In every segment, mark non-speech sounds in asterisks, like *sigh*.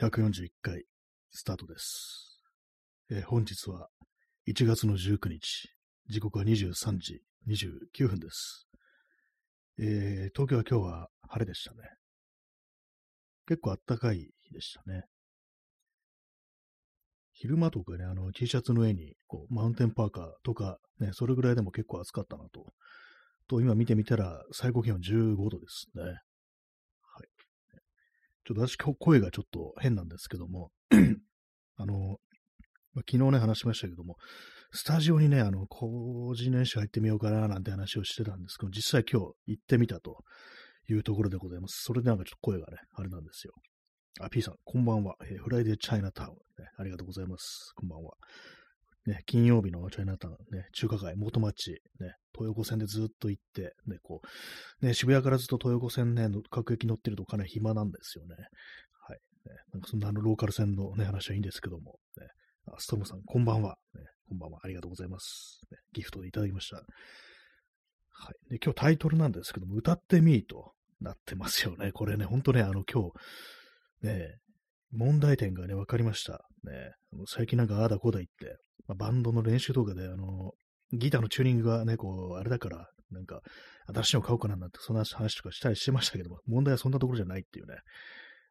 141回スタートです。えー本日は1月の19日、時刻は23時29分です。えー東京は今日は晴れでしたね。結構暖かい日でしたね。昼間とかね、あの T シャツの上にこうマウンテンパーカーとか、ね、それぐらいでも結構暑かったなと。と、今見てみたら最高気温15度ですね。ょっと私、声がちょっと変なんですけども、*clears throat* あの、まあ、昨日ね、話しましたけども、スタジオにね、あの、工事年始入ってみようかな、なんて話をしてたんですけど、実際今日行ってみたというところでございます。それでなんかちょっと声がね、あれなんですよ。あ、P さん、こんばんは。えーフライデーチャイナタウン、ね。ありがとうございます。こんばんは。ね、金曜日のチャイナタウン、ね、中華街、元町、ね、東横線でずっと行って、ね、こう、ね、渋谷からずっと東横線ね、各駅乗ってるとかなり暇なんですよね。はい。ね、なんかそんなあのローカル線のね、話はいいんですけども、ね、あストロムさん、こんばんは、ね。こんばんは。ありがとうございます。ね、ギフトでいただきました。はい。で、今日タイトルなんですけども、歌ってみーとなってますよね。これね、ほんとね、あの今日、ね、問題点がね、分かりました。ね、最近なんかああだこうだ言って、まあ、バンドの練習動画で、あの、ギターのチューニングがね、こう、あれだから、なんか、新しいの買おうかななんて、そんな話とかしたりしてましたけども、問題はそんなところじゃないっていうね。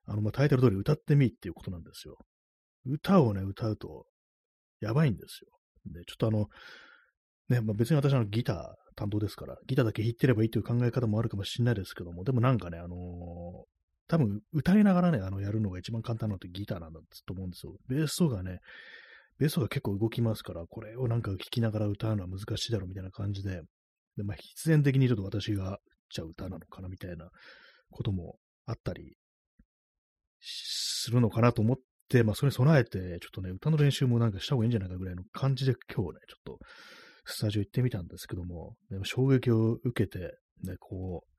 あの、まあ、タイトル通り歌ってみっていうことなんですよ。歌をね、歌うと、やばいんですよ。で、ちょっとあの、ね、まあ、別に私はギター担当ですから、ギターだけ弾いてればいいという考え方もあるかもしれないですけども、でもなんかね、あのー多分歌いながらね、あの、やるのが一番簡単なのってギターなんだと思うんですよ。ベースとかね、ベースとか結構動きますから、これをなんか弾きながら歌うのは難しいだろうみたいな感じで、で、まあ、必然的にちょっと私が、じゃあ歌なのかなみたいなこともあったりするのかなと思って、まあ、それに備えて、ちょっとね、歌の練習もなんかした方がいいんじゃないかぐらいの感じで今日ね、ちょっと、スタジオ行ってみたんですけども、ね、衝撃を受けて、ね、こう、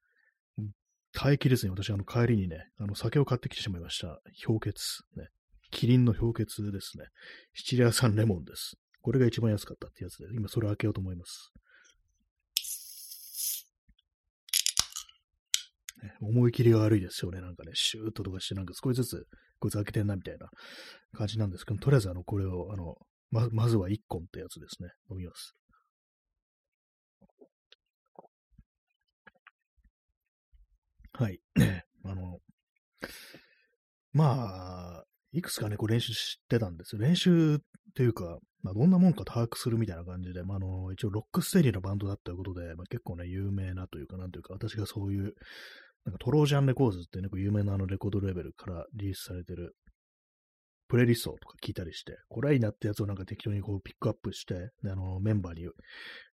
耐えきれずに私、あの、帰りにね、あの、酒を買ってきてしまいました。氷結。ね。キリンの氷結ですね。シチリア産レモンです。これが一番安かったってやつで、今それを開けようと思います。ね思い切りが悪いですよね。なんかね、シューッととかして、なんか少しずつ、こいつ開けてんなみたいな感じなんですけど、とりあえずあの、これを、あの、ま、まずは1本ってやつですね。飲みます。はい。*clears throat* あの、まあ、いくつかね、こう練習してたんですよ。練習っていうか、まあ、どんなもんか把握するみたいな感じで、まあ、あの、一応、ロックステディのバンドだったことで、まあ、結構ね、有名なというか、なんというか、私がそういう、なんかトロージャンレコーズってね、こう有名なあのレコードレーベルからリリースされてる、プレイリストとか聞いたりして、これはいいなってやつをなんか適当にこうピックアップして、あの、メンバーに、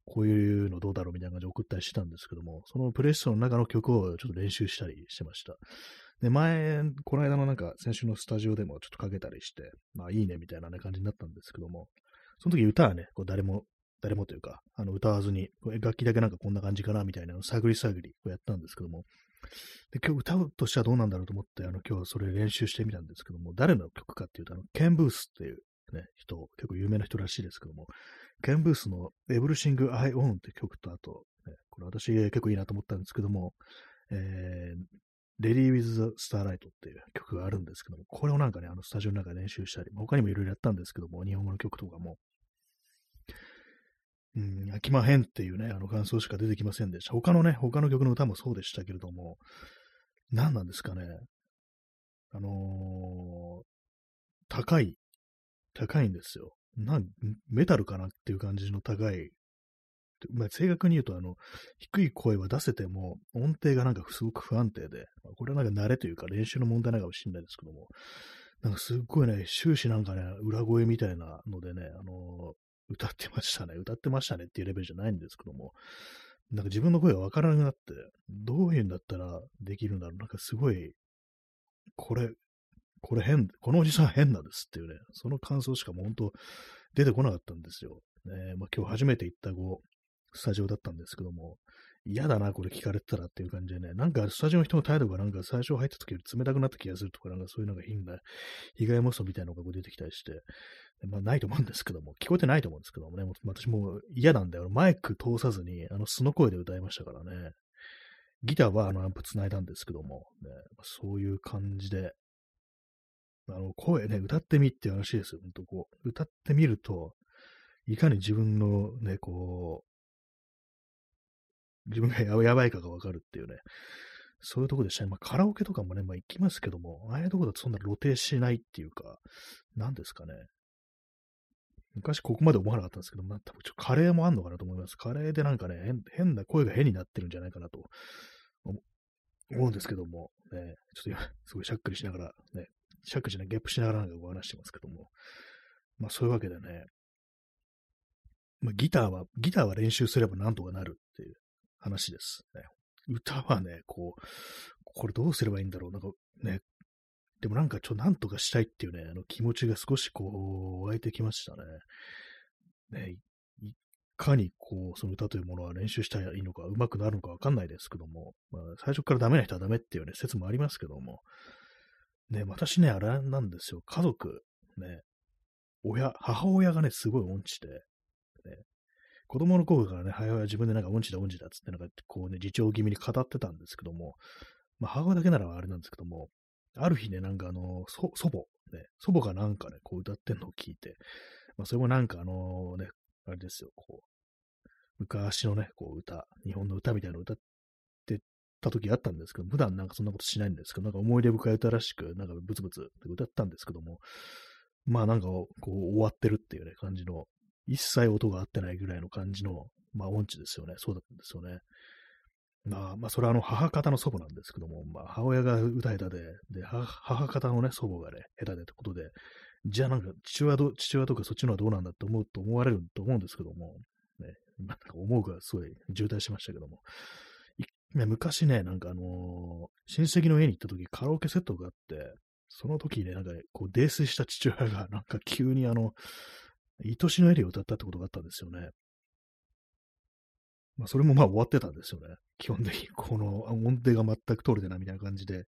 こういうのどうだろうみたいな感じで送ったりしてたんですけども、そのプレイリストの中の曲をちょっと練習したりしてました。で、前、この間のなんか先週のスタジオでもちょっとかけたりして、まあいいねみたいな、ね、感じになったんですけども、その時歌はね、こう誰も、誰もというか、あの歌わずに、楽器だけなんかこんな感じかなみたいなのを探り探りこうやったんですけども、で、今日歌うとしてはどうなんだろうと思って、あの今日それ練習してみたんですけども、誰の曲かっていうと、あの、ケン・ブースっていうね、人、結構有名な人らしいですけども、ケン・ブースの Everything I Own って曲と、あと、ね、これ私結構いいなと思ったんですけども、えー、Lady with the Starlight っていう曲があるんですけども、これをなんかね、あのスタジオの中で練習したり、他にもいろいろやったんですけども、日本語の曲とかも、うん、飽きまへんっていうね、あの感想しか出てきませんでした。他のね、他の曲の歌もそうでしたけれども、何なんですかね。あのー、高い、高いんですよ。なん、メタルかなっていう感じの高い。まあ、正確に言うと、あの、低い声は出せても、音程がなんかすごく不安定で、まあこれはなんか慣れというか練習の問題なのかもしれないですけども、なんかすっごいね、終始なんかね、裏声みたいなのでね、あの歌ってましたね、歌ってましたねっていうレベルじゃないんですけども、なんか自分の声がわからなくなって、どういうんだったらできるんだろう。なんかすごい、これ、これ変、このおじさん変なんですっていうね、その感想しかもう本当出てこなかったんですよ。ねまあ、今日初めて行ったこう、スタジオだったんですけども、嫌だな、これ聞かれてたらっていう感じでね、なんかスタジオの人の態度がなんか最初入った時より冷たくなった気がするとか、なんかそういうなんか変な被害妄想みたいなのがこう出てきたりして、まあないと思うんですけども、聞こえてないと思うんですけどもね、も私もう嫌なんだよ。マイク通さずに、あの素の声で歌いましたからね。ギターはあのアンプ繋いだんですけども、ね、そういう感じで、あの、声ね、歌ってみっていう話ですよ。ほんとこう、歌ってみると、いかに自分のね、こう、自分がやばいかがわかるっていうね、そういうとこでしたね。まあ、カラオケとかもね、まあ、行きますけども、ああいうとこだとそんな露呈しないっていうか、何ですかね。昔ここまで思わなかったんですけど、まあ、多分ちょカレーもあんのかなと思います。カレーでなんかね、変な声が変になってるんじゃないかなと思うんですけども、ね、ちょっと今、すごいしゃっくりしながら、ね、しゃない、ゲップしながらなんかお話してますけども、まあそういうわけでね、まあ、ギターは、ギターは練習すればなんとかなるっていう話です、ね。歌はね、こう、これどうすればいいんだろう。なんかね、でもなんかちょ、なんとかしたいっていうね、あの気持ちが少しこう、湧いてきましたね。ね、いかにこう、その歌というものは練習したらいいのか、上手くなるのかわかんないですけども、まあ、最初からダメな人はダメっていうね、説もありますけども、ね、私ね、あれなんですよ、家族、ね、親、母親がね、すごい音痴で、ね、子供の頃からね、母親は自分でなんか音痴だ音痴だっつって、なんかこうね、自重気味に語ってたんですけども、まあ母親だけならあれなんですけども、ある日ね、なんかあの、祖母、ね、祖母がなんかね、こう歌ってんのを聞いて、まあそれもなんかあのね、あれですよ、こう、昔のね、こう歌、日本の歌みたいなの歌った時あったんですけど、普段なんかそんなことしないんですけど、なんか思い出深い歌らしく、なんかブツブツって歌ったんですけども、まあなんかこう終わってるっていうね、感じの一切音が合ってないぐらいの感じの、まあ音痴ですよね。そうだったんですよね。まあ、まあ、それはあの母方の祖母なんですけども、まあ、母親が歌下手で、で、母方のね、祖母がね、下手でってことで、じゃあなんか、父親ど、父親とかそっちのはどうなんだって思うと思われると思うんですけども、ね、なんか思うがすごい渋滞しましたけども、ね昔ね、なんかあのー、親戚の家に行った時カラオケセットがあって、その時ね、なんかこう泥酔した父親がなんか急にあの、愛しのエリを歌ったってことがあったんですよね。まあ、それもまあ終わってたんですよね。基本的に、この音程が全く取れてないみたいな感じで。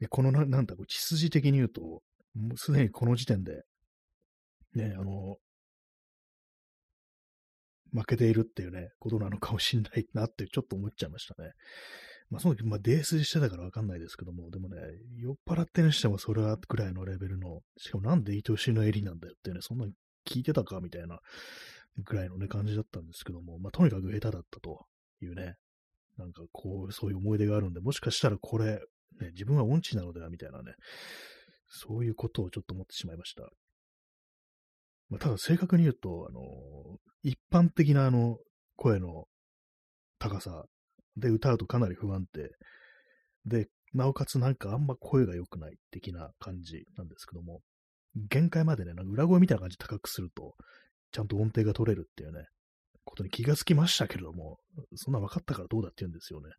でこのな、なんだ、血筋的に言うと、もうすでにこの時点で、ね、あの、負けているっていうね、ことなのかもしんないなってちょっと思っちゃいましたね。まあ、その時、まあ、泥酔してたからわかんないですけども、でもね、酔っ払ってにしてもそれはくらいのレベルの、しかもなんで愛しの襟なんだよってね、そんなに聞いてたかみたいなぐらいのね、感じだったんですけども、まあ、とにかく下手だったというね、なんかこう、そういう思い出があるんで、もしかしたらこれ、ね、自分は音痴なのではみたいなね、そういうことをちょっと思ってしまいました。まあ、ただ正確に言うと、あの、一般的なあの、声の高さで歌うとかなり不安定。で、なおかつなんかあんま声が良くない的な感じなんですけども、限界までね、なんか裏声みたいな感じ高くすると、ちゃんと音程が取れるっていうね、ことに気がつきましたけれども、そんな分かったからどうだって言うんですよね。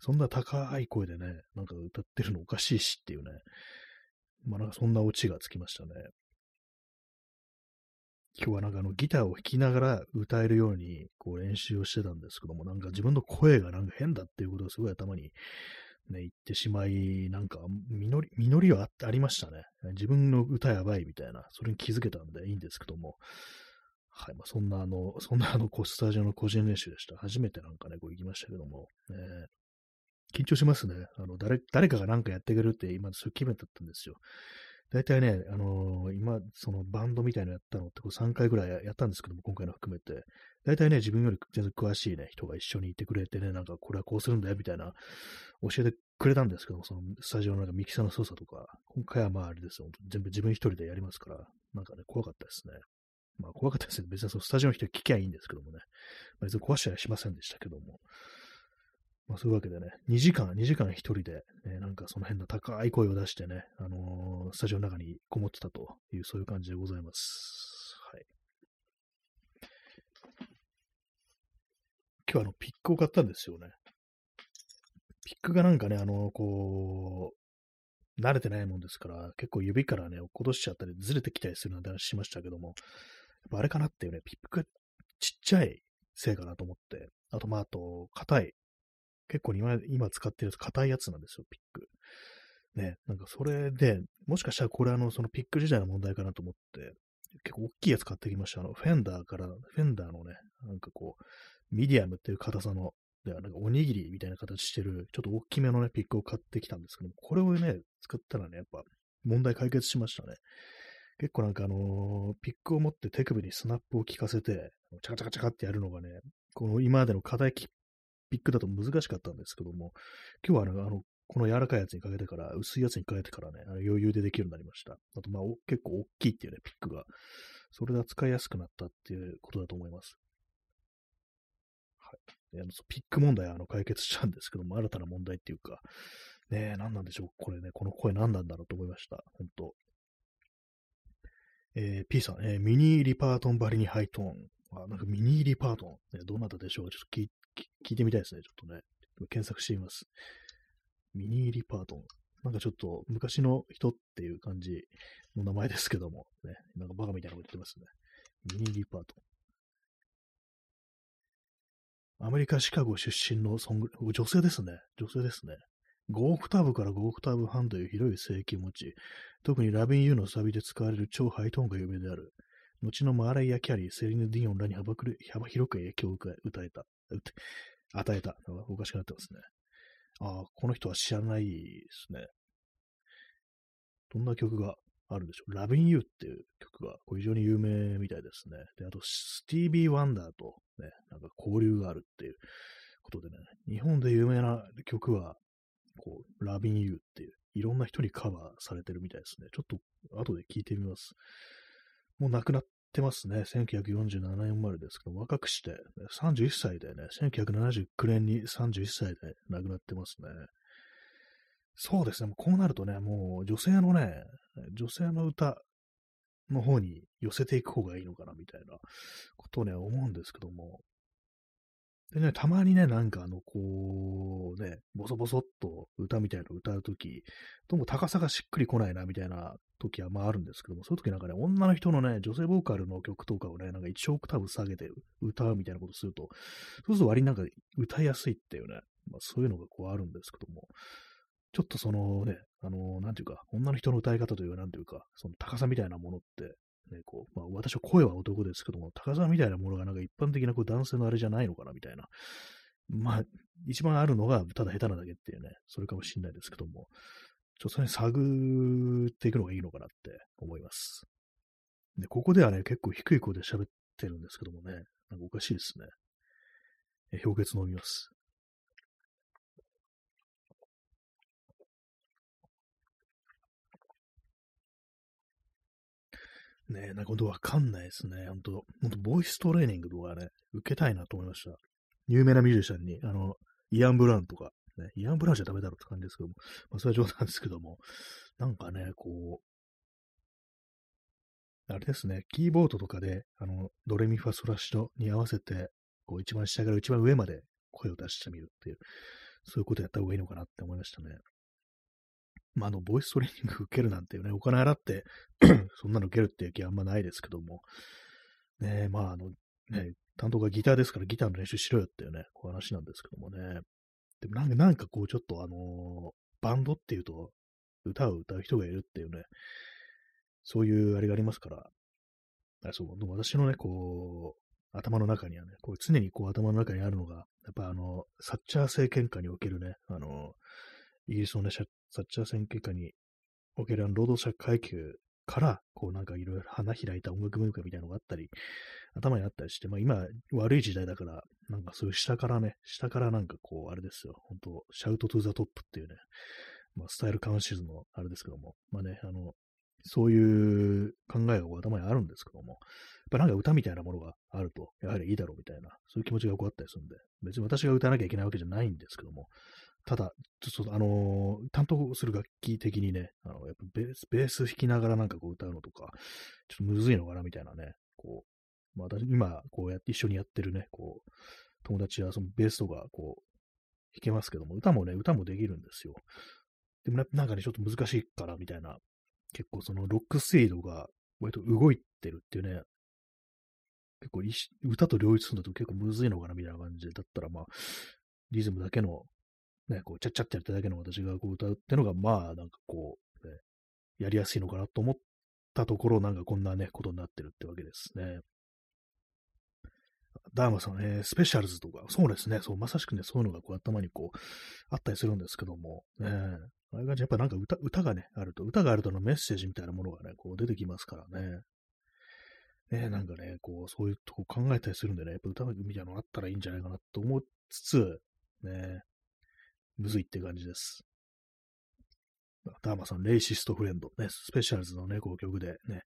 そんな高い声でね、なんか歌ってるのおかしいしっていうね、まあなんかそんなオチがつきましたね。今日はなんかあのギターを弾きながら歌えるようにこう練習をしてたんですけども、なんか自分の声がなんか変だっていうことがすごい頭にね、言ってしまい、なんか、実り、実りはありましたね。自分の歌やばいみたいな、それに気づけたんでいいんですけども、はい、まあ、そんなあの、そんなあの、スタジオの個人練習でした。初めてなんかね、こう行きましたけども、ね、緊張しますね。あの、誰、誰かがなんかやってくれるって今、そういう気分だったんですよ。大体ね、あのー、今、そのバンドみたいなのやったのってこう3回ぐらいやったんですけども、今回の含めて。大体ね、自分より全然詳しいね、人が一緒にいてくれてね、なんかこれはこうするんだよ、みたいな、教えてくれたんですけども、そのスタジオのなんかミキサーの操作とか、今回はまああれですよ、全部自分一人でやりますから、なんかね、怖かったですね。まあ怖かったですね。別にそのスタジオの人聞きゃいいんですけどもね。別に壊しちゃしませんでしたけども。まあそういうわけでね、2時間、2時間一人で、ね、なんかその辺の高い声を出してね、あのー、スタジオの中にこもってたという、そういう感じでございます。はい。今日はあの、ピックを買ったんですよね。ピックがなんかね、あのー、こう、慣れてないもんですから、結構指からね、落っことしちゃったり、ずれてきたりするなんて話しましたけども、やっぱあれかなっていうね、ピックがちっちゃいせいかなと思って、あと、まあ、あと、硬い結構今、今使ってる硬いやつなんですよ、ピック。ね、なんかそれで、もしかしたらこれあの、そのピック自体の問題かなと思って、結構大きいやつ買ってきました。あの、フェンダーから、フェンダーのね、なんかこう、ミディアムっていう硬さの、ではなんかおにぎりみたいな形してる、ちょっと大きめのね、ピックを買ってきたんですけども、これをね、使ったらね、やっぱ問題解決しましたね。結構なんかあのー、ピックを持って手首にスナップを効かせて、チャカチャカチャカってやるのがね、この今までの課題ピックだと難しかったんですけども、今日はあの、この柔らかいやつにかけてから、薄いやつに変えてからね、余裕でできるようになりました。あと、まあ、結構大きいっていうね、ピックが。それが使いやすくなったっていうことだと思います。はい。あのピック問題はあの解決したんですけども、新たな問題っていうか、ねえ、何なんでしょう？これね、この声何なんだろうと思いました。本当えー、P さん、えー、ミニリパートンバリにハイトーン。あ、なんかミニリパートン、ね、どなたでしょう？ちょっと聞い聞いてみたいですね。ちょっとね。検索してみます。ミニーリパートン。なんかちょっと昔の人っていう感じの名前ですけども、ね。なんかバカみたいなこと言ってますね。ミニーリパートン。アメリカ・シカゴ出身のソング、女性ですね。女性ですね。5オクターブから5オクターブ半という広い声域を持ち、特に Lovin' You のサビで使われる超ハイトーンが有名である。後のマーライア・キャリー、セリーヌ・ディオンらに幅広く影響を歌えた、与えた。おかしくなってますね。ああ、この人は知らないですね。どんな曲があるんでしょう？ Lovin' You っていう曲が非常に有名みたいですね。で、あと、スティービー・ワンダーとね、なんか交流があるっていうことでね、日本で有名な曲は、こう、 Lovin' You っていう、いろんな人にカバーされてるみたいですね。ちょっと後で聞いてみます。もう亡くなってますね。1947年生まれですけど、若くして、31歳でね、1979年に31歳で亡くなってますね。そうですね、こうなるとね、もう女性のね、女性の歌の方に寄せていく方がいいのかな、みたいなことをね、思うんですけども、でね、たまにね、なんかあの、こう、ね、ボソボソっと歌みたいなのを歌うとき、どうも高さがしっくりこないな、みたいな時はまああるんですけども、そういう時なんかね、女の人のね、女性ボーカルの曲とかをね、なんか1オクターブ下げて歌うみたいなことすると、そうすると割になんか歌いやすいっていうね、まあそういうのがこうあるんですけども、ちょっとそのね、あの、なんていうか、女の人の歌い方というか、なんていうか、その高さみたいなものって、ね、こう、まあ私は声は男ですけども、高さみたいなものがなんか一般的なこう男性のあれじゃないのかなみたいな。まあ、一番あるのがただ下手なだけっていうね、それかもしれないですけども、ちょっとそれ探っていくのがいいのかなって思います。で、ここではね、結構低い声で喋ってるんですけどもね、なんかおかしいですね。え氷結飲みます。ねえなんか本当わかんないですね。本当本当ボイストレーニングとかね、受けたいなと思いました。有名なミュージシャンに、あの、イアン・ブラウンとか、ね、イアン・ブラウンじゃダメだろうって感じですけども、まあ、それは冗談ですけども、なんかね、こう、あれですね、キーボードとかで、あの、ドレミファソラシドに合わせて、こう、一番下から一番上まで声を出してみるっていう、そういうことやった方がいいのかなって思いましたね。まあ、あの、ボイストレーニング受けるなんていうね、お金払ってそんなの受けるっていう気はあんまないですけども、ねまあ、あの、ね、担当がギターですからギターの練習しろよっていうね、こう話なんですけどもね。でもなんか、なんかこう、ちょっとあのー、バンドっていうと、歌を歌う人がいるっていうね、そういうあれがありますから、あそう、私のね、こう、頭の中にはね、こう常にこう頭の中にあるのが、やっぱあの、サッチャー政権下におけるね、あの、イギリスのね、サッチャー政権下におけるあの労働者階級から、こうなんかいろいろ花開いた音楽文化みたいなのがあったり、頭にあったりして、まあ今悪い時代だから、なんかそういう下からね、下からなんかこう、あれですよ、本当 Shout to the Top っていうね、まあスタイルカウンシルのあれですけども、まあね、あの、そういう考えが頭にあるんですけども、やっぱなんか歌みたいなものがあると、やはりいいだろうみたいな、そういう気持ちがこうあったりするんで、別に私が歌わなきゃいけないわけじゃないんですけども、ただ、ちょっとあのー、担当する楽器的にね、あの、やっぱベース、ベース弾きながらなんかこう歌うのとか、ちょっとむずいのかなみたいなね、こう、まあ、今、こうやって一緒にやってるね、こう、友達はそのベースとか、こう、弾けますけども、歌もね、歌もできるんですよ。でもなんかね、ちょっと難しいからみたいな、結構そのロックスイードが割と動いてるっていうね、結構歌と両立するんだと結構むずいのかなみたいな感じだったら、まあ、リズムだけのね、こう、ちゃっちゃってやっただけの私がこう歌うってのが、まあ、なんかこう、ね、やりやすいのかなと思ったところ、なんかこんなね、ことになってるってわけですね。ダーマさん、えー、スペシャルズとか、そうですね、そう、まさしくね、そういうのがこう頭にこう、あったりするんですけども、ね、ああいう感じ、やっぱなんか歌、歌がね、あると、歌があるとのメッセージみたいなものがね、こう出てきますからね。ね、なんかね、こう、そういうとこ考えたりするんでね、やっぱ歌みたいなのあったらいいんじゃないかなと思いつつ、ね、むずいって感じです。ダーマさん、レイシストフレンド、ね、スペシャルズのね、こう曲でね、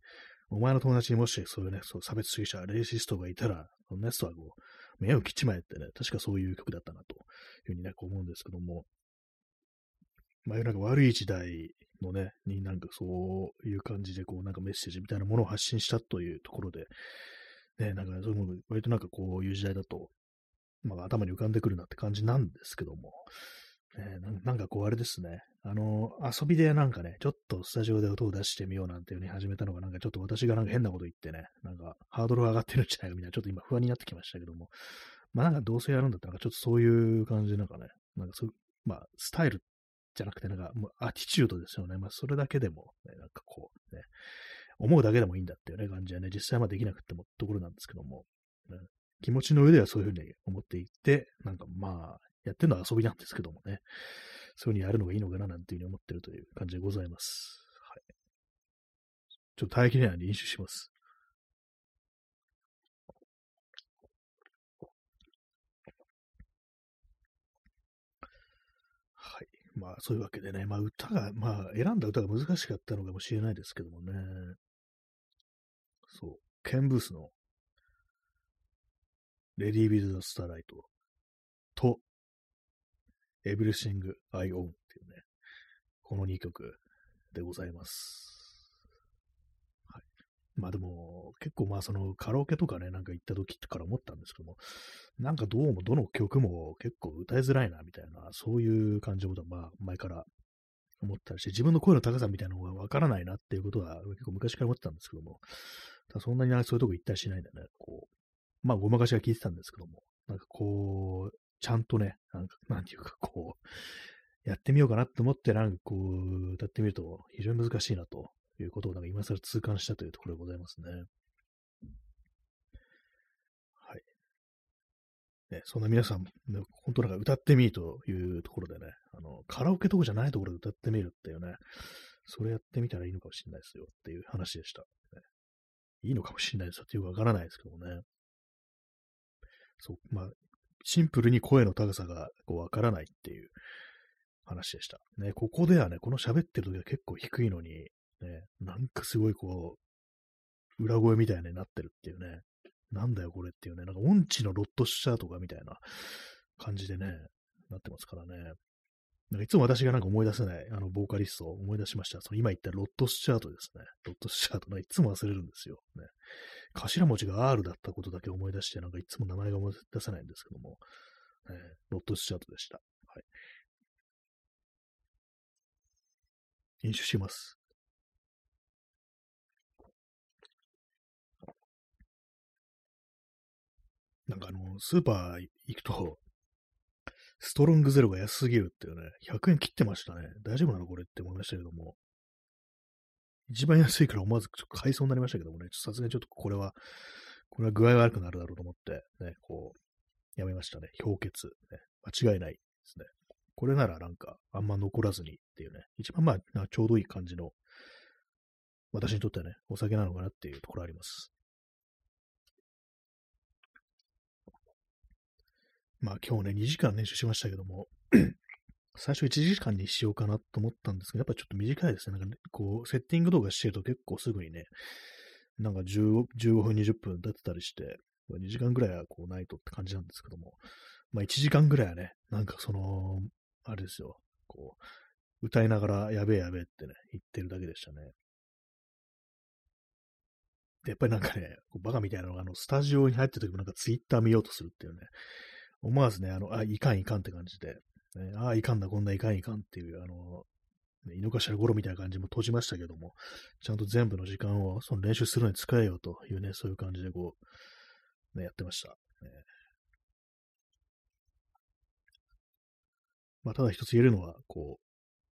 お前の友達にもしそういうね、そう差別主義者、レイシストがいたら、そのネストはこう、目を切っちまえってね、確かそういう曲だったなというふうにね、こう思うんですけども、まあ、なんか悪い時代のね、になんかそういう感じで、こう、なんかメッセージみたいなものを発信したというところで、ね、なんか、そういうの割となんかこういう時代だと、まあ、頭に浮かんでくるなって感じなんですけども、ね、なんかこうあれですね、あの、遊びでなんかね、ちょっとスタジオで音を出してみようなんていう風に始めたのが、なんかちょっと私がなんか変なこと言ってね、なんかハードル上がってるんじゃないかみたいな、ちょっと今不安になってきましたけども、まあなんかどうせやるんだったら、ちょっとそういう感じでなんかね、なんかそういう、まあスタイルじゃなくて、なんかもうアティチュードですよね。まあそれだけでも、ね、なんかこう、ね、思うだけでもいいんだっていうね、感じはね、実際はできなくてもところなんですけども、ね、気持ちの上ではそういうふうに思っていって、なんかまあ、やってるのは遊びなんですけどもね、そういうふうにやるのがいいのかななんていうふうに思ってるという感じでございます。はい。ちょっと耐えきれないので飲酒します。はい。まあ、そういうわけでね、まあ、歌が、まあ、選んだ歌が難しかったのかもしれないですけどもね。そう。ケンブースの Lady with the Starlight、Everything I Own っていうね、この2曲でございます。はい。まあでも、結構まあそのカラオケとかね、なんか行った時から思ったんですけども、なんかどうもどの曲も結構歌いづらいなみたいな、そういう感じのことはまあ前から思ったりして、自分の声の高さみたいなのがわからないなっていうことは結構昔から思ってたんですけども、そんなにそういうとこ行ったりしないんでね、こう、まあごまかしは聞いてたんですけども、なんかこう、ちゃんとね、なんか、なんていうか、こう、やってみようかなって思って、なんかこう、歌ってみると非常に難しいなということを、なんか今更痛感したというところでございますね。はい。ね、そんな皆さん、本当なんか歌ってみるというところでね、あの、カラオケとかじゃないところで歌ってみるっていうね、それやってみたらいいのかもしれないですよっていう話でした。ね、いいのかもしれないですよっていうわからないですけどもね。そう、まあ、シンプルに声の高さがこうわからないっていう話でした。ね、ここではね、この喋ってる時は結構低いのに、ね、なんかすごいこう、裏声みたいになってるっていうね、なんだよこれっていうね、なんか音痴のロットシャーとかみたいな感じでね、なってますからね。なんかいつも私がなんか思い出せない、あの、ボーカリストを思い出しました。その今言ったロットスチャートですね。ロットスチャート、ないつも忘れるんですよ。ね。頭文字が R だったことだけ思い出して、なんかいつも名前が思い出せないんですけども、えー、ロットスチャートでした。はい。飲酒します。なんかあの、スーパー行くと、ストロングゼロが安すぎるっていうね、100円切ってましたね。大丈夫なのこれって思いましたけども。一番安いから思わずちょっと買いそうになりましたけどもね、さすがにちょっとこれは、これは具合悪くなるだろうと思って、ね、こう、やめましたね。氷結、ね。間違いないですね。これならなんか、あんま残らずにっていうね、一番まあ、ちょうどいい感じの、私にとってはね、お酒なのかなっていうところあります。まあ今日ね、2時間練習しましたけども *clears throat* 最初1時間にしようかなと思ったんですけど、やっぱちょっと短いですね。なんかね、こう、セッティング動画してると結構すぐにね、なんか15分、20分経ってたりして、2時間ぐらいはこうないとって感じなんですけども、まあ1時間ぐらいはね、なんかその、あれですよ、こう、歌いながらやべえやべえってね、言ってるだけでしたね。で、やっぱりなんかね、バカみたいなのが、あの、スタジオに入った時もなんかツイッター見ようとするっていうね、思わずね、あの、あ、いかんいかんって感じで、ね、ああ、いかんだ、こんないかんいかんっていう、あの、ね、井の頭頃みたいな感じも閉じましたけども、ちゃんと全部の時間をその練習するのに使えようというね、そういう感じでこう、ね、やってました。ね、まあ、ただ一つ言えるのは、こう、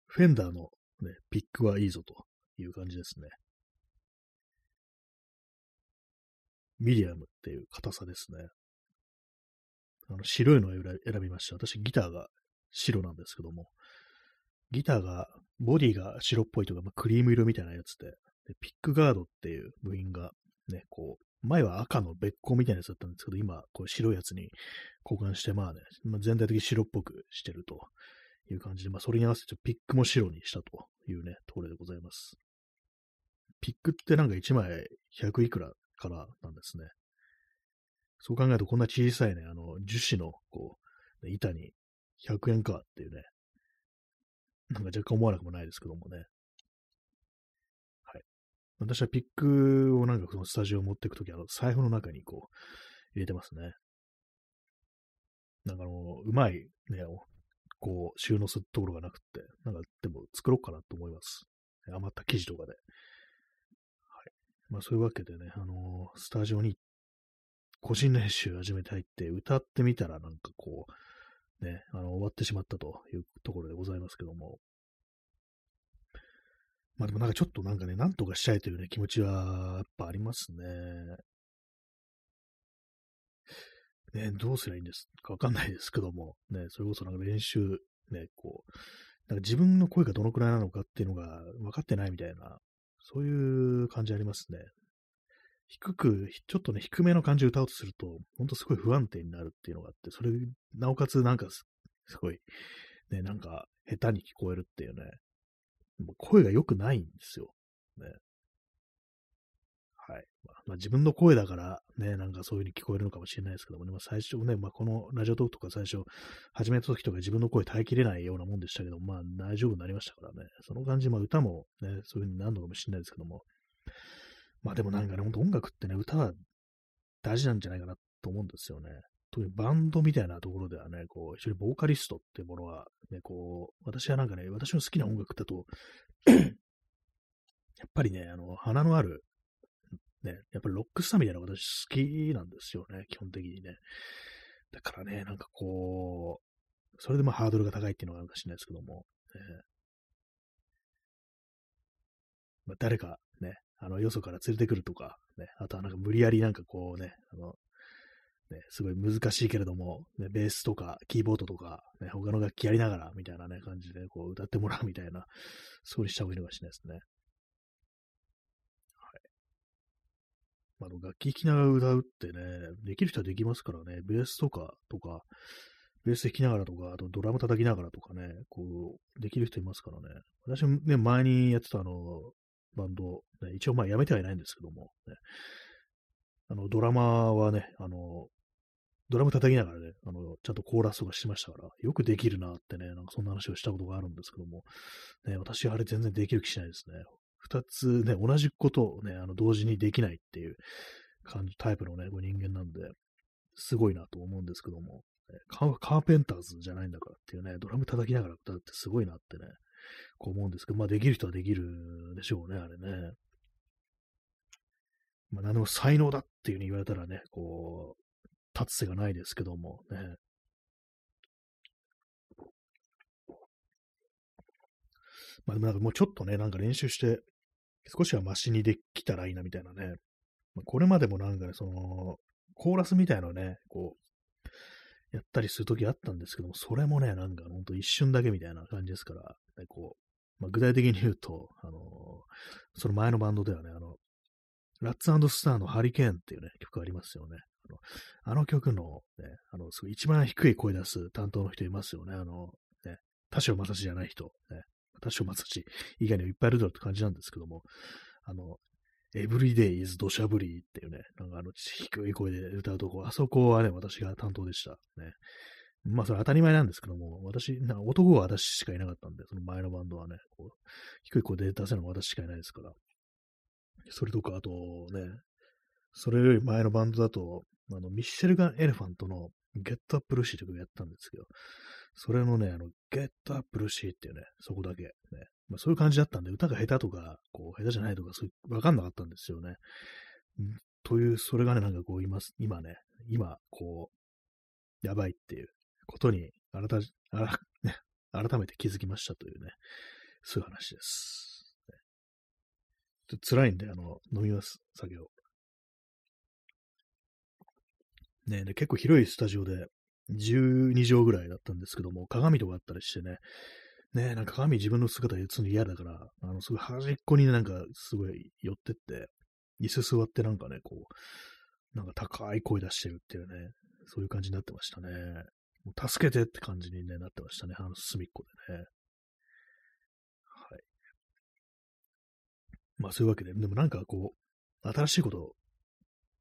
フェンダーの、ね、ピックはいいぞという感じですね。ミディアムっていう硬さですね。あの白いのを選びました。私ギターが白なんですけども、ギターが、ボディが白っぽいとか、まあ、クリーム色みたいなやつで、でピックガードっていう部品がね、こう、前は赤の別光みたいなやつだったんですけど、今、こう白いやつに交換して、まあね、まあ、全体的に白っぽくしてるという感じで、まあそれに合わせてピックも白にしたというね、ところでございます。ピックってなんか1枚100いくらからなんですね。そう考えるとこんな小さいね、あの、樹脂の、こう、板に100円かっていうね、なんか若干思わなくもないですけどもね。はい。私はピックをなんかそのスタジオを持っていくとき、あの、財布の中にこう、入れてますね。なんかあの、うまいね、こう、収納するところがなくって、なんかでも作ろうかなと思います。余った生地とかで。はい。まあそういうわけでね、あのー、スタジオに行個人練習始めて入って歌ってみたらなんかこう、ね、あの、終わってしまったというところでございますけども。まあでもなんかちょっとなんかね、なんとかしたいというね、気持ちはやっぱありますね。ね、どうすりゃいいんですかわかんないですけども、ね、それこそなんか練習、ね、こう、なんか自分の声がどのくらいなのかっていうのが分かってないみたいな、そういう感じありますね。低く、ちょっとね、低めの感じで歌おうとすると、ほんとすごい不安定になるっていうのがあって、それ、なおかつなんかす、すごい、ね、なんか、下手に聞こえるっていうね、声が良くないんですよ。ね。はい。まあ、まあ、自分の声だからね、なんかそういう風に聞こえるのかもしれないですけどもね、まあ、最初ね、まあ、このラジオトークとか最初始めた時とか自分の声耐えきれないようなもんでしたけど、まあ大丈夫になりましたからね。その感じ、まあ歌もね、そういう風になるのかもしれないですけども、まあでもなんかね、ほんと音楽ってね、歌は大事なんじゃないかなと思うんですよね。特にバンドみたいなところではね、こう、一緒にボーカリストっていうものは、ね、こう、私はなんかね、私の好きな音楽だと *clears throat* やっぱりね、あの、花のあるね、やっぱりロックスターみたいなのが私好きなんですよね、基本的にね。だからね、なんかこう、それでまあハードルが高いっていうのがあるかもしれないですけども、ね、まあ、誰か、あの、よそから連れてくるとか、ね、あとはなんか無理やりなんかこうね、あの、ね、すごい難しいけれども、ね、ベースとかキーボードとか、ね、他の楽器やりながらみたいなね、感じでこう歌ってもらうみたいな、そうにした方がいいのかもしれないですね。はい。まあの、楽器弾きながら歌うってね、できる人はできますからね、ベースとか、とか、ベース弾きながらとか、あとドラム叩きながらとかね、こう、できる人いますからね。私もね、前にやってたあの、バンド、ね、一応まあやめてはいないんですけども、ね、あの、ドラマはね、あの、ドラム叩きながらね、あの、ちゃんとコーラスとかしてましたから、よくできるなってね、なんかそんな話をしたことがあるんですけども、ね、私あれ全然できる気しないですね。二つね、同じことをね、あの、同時にできないっていう感じ、タイプのね、こう人間なんで、すごいなと思うんですけども、カーペンターズじゃないんだからっていうね、ドラム叩きながら歌うってすごいなってね、こう思うんですけど、まあできる人はできるでしょうね、あれね。まあ何でも才能だっていう風に言われたらね、こう、立つ瀬がないですけどもね。まあでもなんかもうちょっとね、なんか練習して、少しはマシにできたらいいなみたいなね。ま、これまでもなんかね、その、コーラスみたいのね、こう、やったりするときあったんですけども、それもね、なんかほんと一瞬だけみたいな感じですから、ね、こう、まあ、具体的に言うと、あのー、その前のバンドではね、あの、ラッツスターのハリケーンっていうね、曲ありますよね。あの曲の、ね、あの、すごい一番低い声出す担当の人いますよね。あの、ね、田代正史じゃない人、ね、田代正史以外にもいっぱいいるだろうって感じなんですけども、あの、エブリデイズ土砂降りっていうね、なんかあの、低い声で歌うとこ、あそこはね、私が担当でした。ね。まあ、それ当たり前なんですけども、私、な男は私しかいなかったんで、その前のバンドはね、こう低い声で出せるのは私しかいないですから。それとか、あとね、それより前のバンドだと、あの、ミッシェルガン・エレファントのGet Up Lucy という曲やったんですけど、それのね、あの、 Get Up Lucy っていうね、そこだけ、ね。まあ、そういう感じだったんで、歌が下手とか、こう、下手じゃないとか、そういう、わかんなかったんですよね。という、それがね、なんかこう、今、今ね、今、こう、やばいっていうことに、改あら、ね、改めて気づきましたというね、そういう話です。ちょっと辛いんで、あの、飲みます、酒を。ね、で、結構広いスタジオで、12畳ぐらいだったんですけども、鏡とかあったりしてね、ねなんか鏡自分の姿映るの嫌だから、あの、すごい端っこにね、なんかすごい寄ってって、椅子座ってなんかね、こう、なんか高い声出してるっていうね、そういう感じになってましたね。もう助けてって感じに、ね、なってましたね。あの隅っこでね。はい。まあそういうわけで、でもなんかこう、新しいこと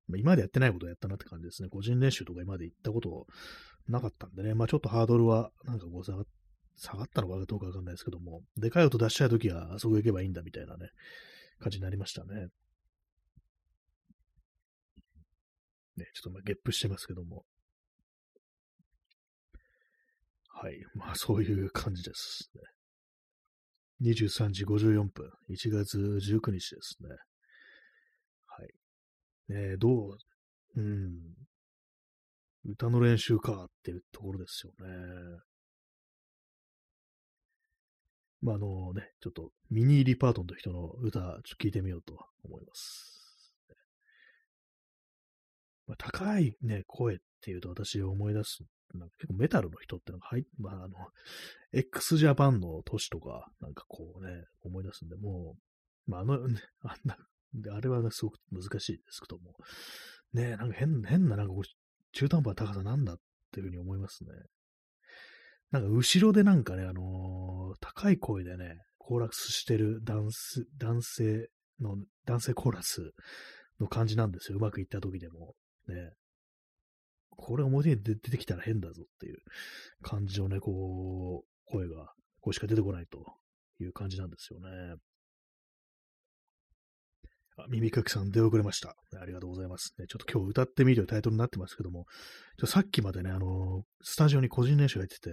ま、今までやってないことをやったなって感じですね。個人練習とか今まで行ったことなかったんでね、まあちょっとハードルはなんかこう下が下がったのかどうかわかんないですけども、でかい音出したいときはあそこ行けばいいんだみたいなね、感じになりましたね。ね、ちょっとまあゲップしてますけども。はい。まあそういう感じですね。23時54分、1月19日ですね。はいねどう、うん、歌の練習かっていうところですよね。まあ、あのね、ちょっとミニーリパートンと人の歌、ちょっと聞いてみようと思います。まあ、高いね、声っていうと私思い出す、なんか結構メタルの人ってのが入っまあ、あの、x ジャパンの都市とか、なんかこうね、思い出すんで、もう、まあ、あの、ね、あんな、あれは、ね、すごく難しいですけども。ね、なんか変変な、なんかこう、中途半端な高さなんだっていうふうに思いますね。なんか後ろでなんかね、あのー、高い声でね、コーラスしてる男男性の、男性コーラスの感じなんですよ。うまくいった時でも。ね。これ表に出てきたら変だぞっていう感じのね、こう、声が、こうしか出てこないという感じなんですよね。あ耳かきさん出遅れました。ありがとうございます。ちょっと今日歌ってみるというタイトルになってますけども、ちょさっきまでね、あの、スタジオに個人練習がやってて、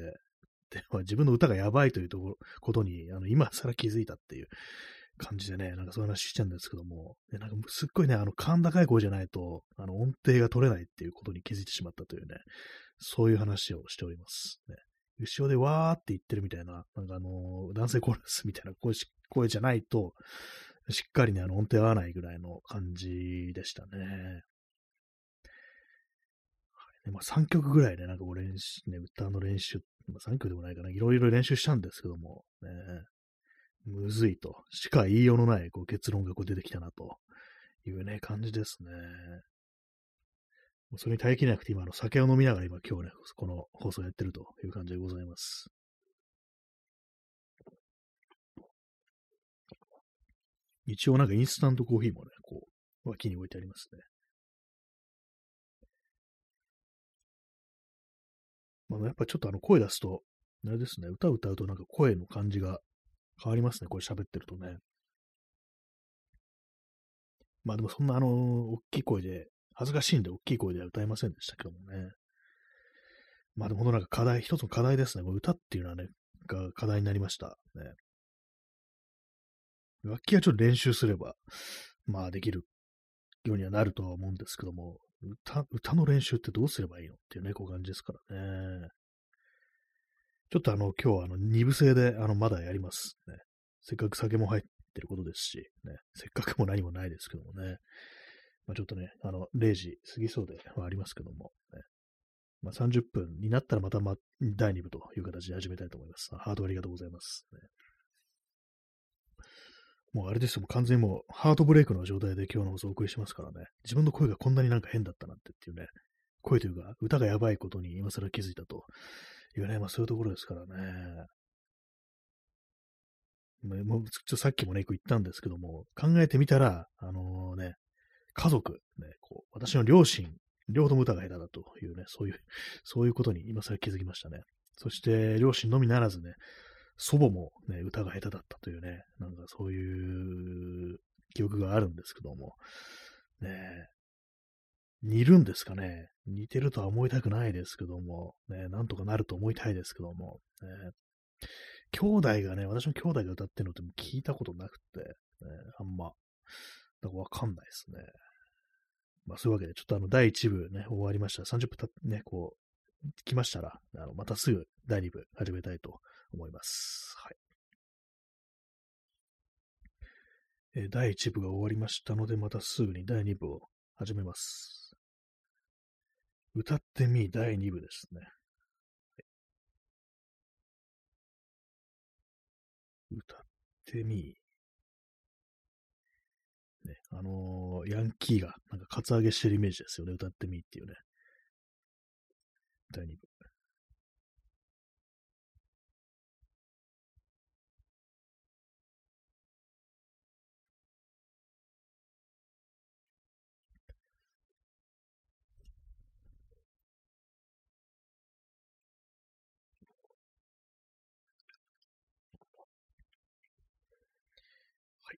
で、自分の歌がやばいというところことに、あの、今更気づいたっていう感じでね、なんかそういう話しちゃうんですけども、ね、なんかすっごいね、あの、甲高い声じゃないと、あの、音程が取れないっていうことに気づいてしまったというね、そういう話をしております。ね、後ろでわーって言ってるみたいな、なんかあの、男性コーラスみたいな声声じゃないと、しっかりね、あの音程合わないぐらいの感じでしたね。はいまあ、3曲ぐらいで、ね、なんかこう練習、ね、歌の練習、まあ、3曲でもないかな、いろいろ練習したんですけども、ね、むずいと、しか言いようのないこう結論がこう出てきたなというね、感じですね。それに耐えきれなくて今、の酒を飲みながら今今日ね、この放送やってるという感じでございます。一応なんかインスタントコーヒーもね、こう、脇に置いてありますね。まあ、やっぱちょっとあの声出すと、あれですね、歌を歌うとなんか声の感じが変わりますね、これ喋ってるとね。まあでもそんなあの、大きい声で、恥ずかしいんで大きい声では歌えませんでしたけどもね。まあでもほんとなんか課題、一つの課題ですね。これ歌っていうのはね、が課題になりました。ね。楽器はちょっと練習すれば、まあできるようにはなるとは思うんですけども、歌、歌の練習ってどうすればいいのっていうね、こう感じですからね。ちょっとあの、今日はあの、二部制で、あの、まだやります。ね。せっかく酒も入ってることですし、ね。せっかくも何もないですけどもね。まあちょっとね、あの、0時過ぎそうではありますけども、ね。まあ30分になったらまた、ま、第2部という形で始めたいと思います。ハートありがとうございます。ねもうあれですよ、もう完全にもうハートブレイクの状態で今日の放送をお送りしますからね。自分の声がこんなになんか変だったなってっていうね、声というか歌がやばいことに今更気づいたというね、まあそういうところですからね。もうちょっとさっきもね、言ったんですけども、考えてみたら、あのー、ね、家族、ね、こう、私の両親、両方とも歌が下手だというね、そういう、そういうことに今更気づきましたね。そして、両親のみならずね、祖母もね、歌が下手だったというね、なんかそういう記憶があるんですけども、ね、似るんですかね。似てるとは思いたくないですけども、ね、なんとかなると思いたいですけども、ね、兄弟がね、私の兄弟が歌ってるのって聞いたことなくて、ね、あんま、だからわかんないですね。まあそういうわけで、ちょっとあの、第1部ね、終わりました。30分たね、こう、来ましたら、あの、またすぐ第2部始めたいと思います。はい。え第1部が終わりましたので、またすぐに第2部を始めます。歌ってみ第2部ですね。歌ってみね、あのー、ヤンキーがなんかカツアゲしてるイメージですよね。歌ってみっていうね。第2部。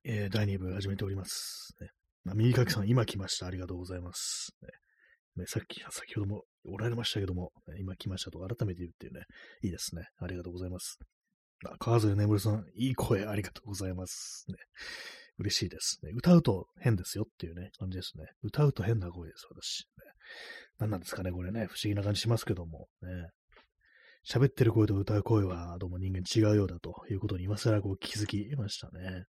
えー、第2部始めております。ね、まあ、右かきさん、今来ました。ありがとうございます。ね、さっき、先ほどもおられましたけども、今来ましたと改めて言うっていうね、いいですね。ありがとうございます。あ川添眠さん、いい声ありがとうございます。ね、嬉しいです、ね。歌うと変ですよっていうね、感じですね。歌うと変な声です、私。ね、何なんですかね、これね、不思議な感じしますけども、ね。喋ってる声と歌う声は、どうも人間違うようだということに今更こう気づきましたね。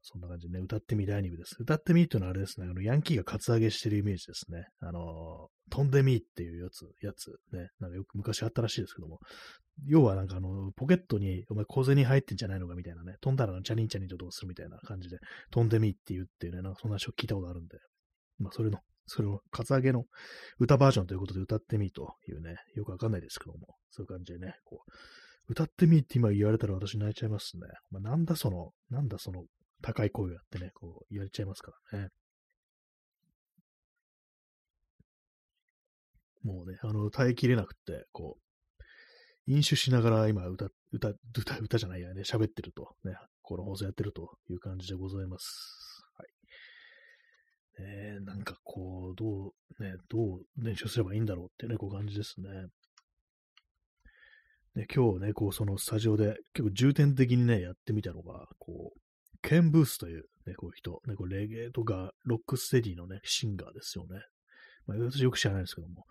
そんな感じでね、歌ってみ第2部です。歌ってみっていうのはあれですね、あの、ヤンキーがカツアゲしてるイメージですね。あの、飛んでみっていうやつ、やつ、ね、なんかよく昔あったらしいですけども、要はなんかあの、ポケットにお前小銭入ってんじゃないのかみたいなね、飛んだらチャリンチャリンとどうするみたいな感じで、飛んでみって言うっていうね、なんかそんな話を聞いたことあるんで、まあそれの、それをカツアゲの歌バージョンということで歌ってみというね、よくわかんないですけども、そういう感じでね、こう、歌ってみって今言われたら私泣いちゃいますね。まあ、なんだその、なんだその高い声をやってね、こう言われちゃいますからね。もうね、あの、耐えきれなくって、こう、飲酒しながら今歌、歌、歌、歌じゃないやね、喋ってると、ね、この放送やってるという感じでございます。はい。えー、なんかこう、どう、ね、どう練習すればいいんだろうっていうね、こう感じですね。ね、今日ね、こう、そのスタジオで結構重点的にね、やってみたのが、こう、ケン・ブースという、ね、こういう人、ね、こうレゲエとかロックステディのね、シンガーですよね。まあ、私よく知らないですけども、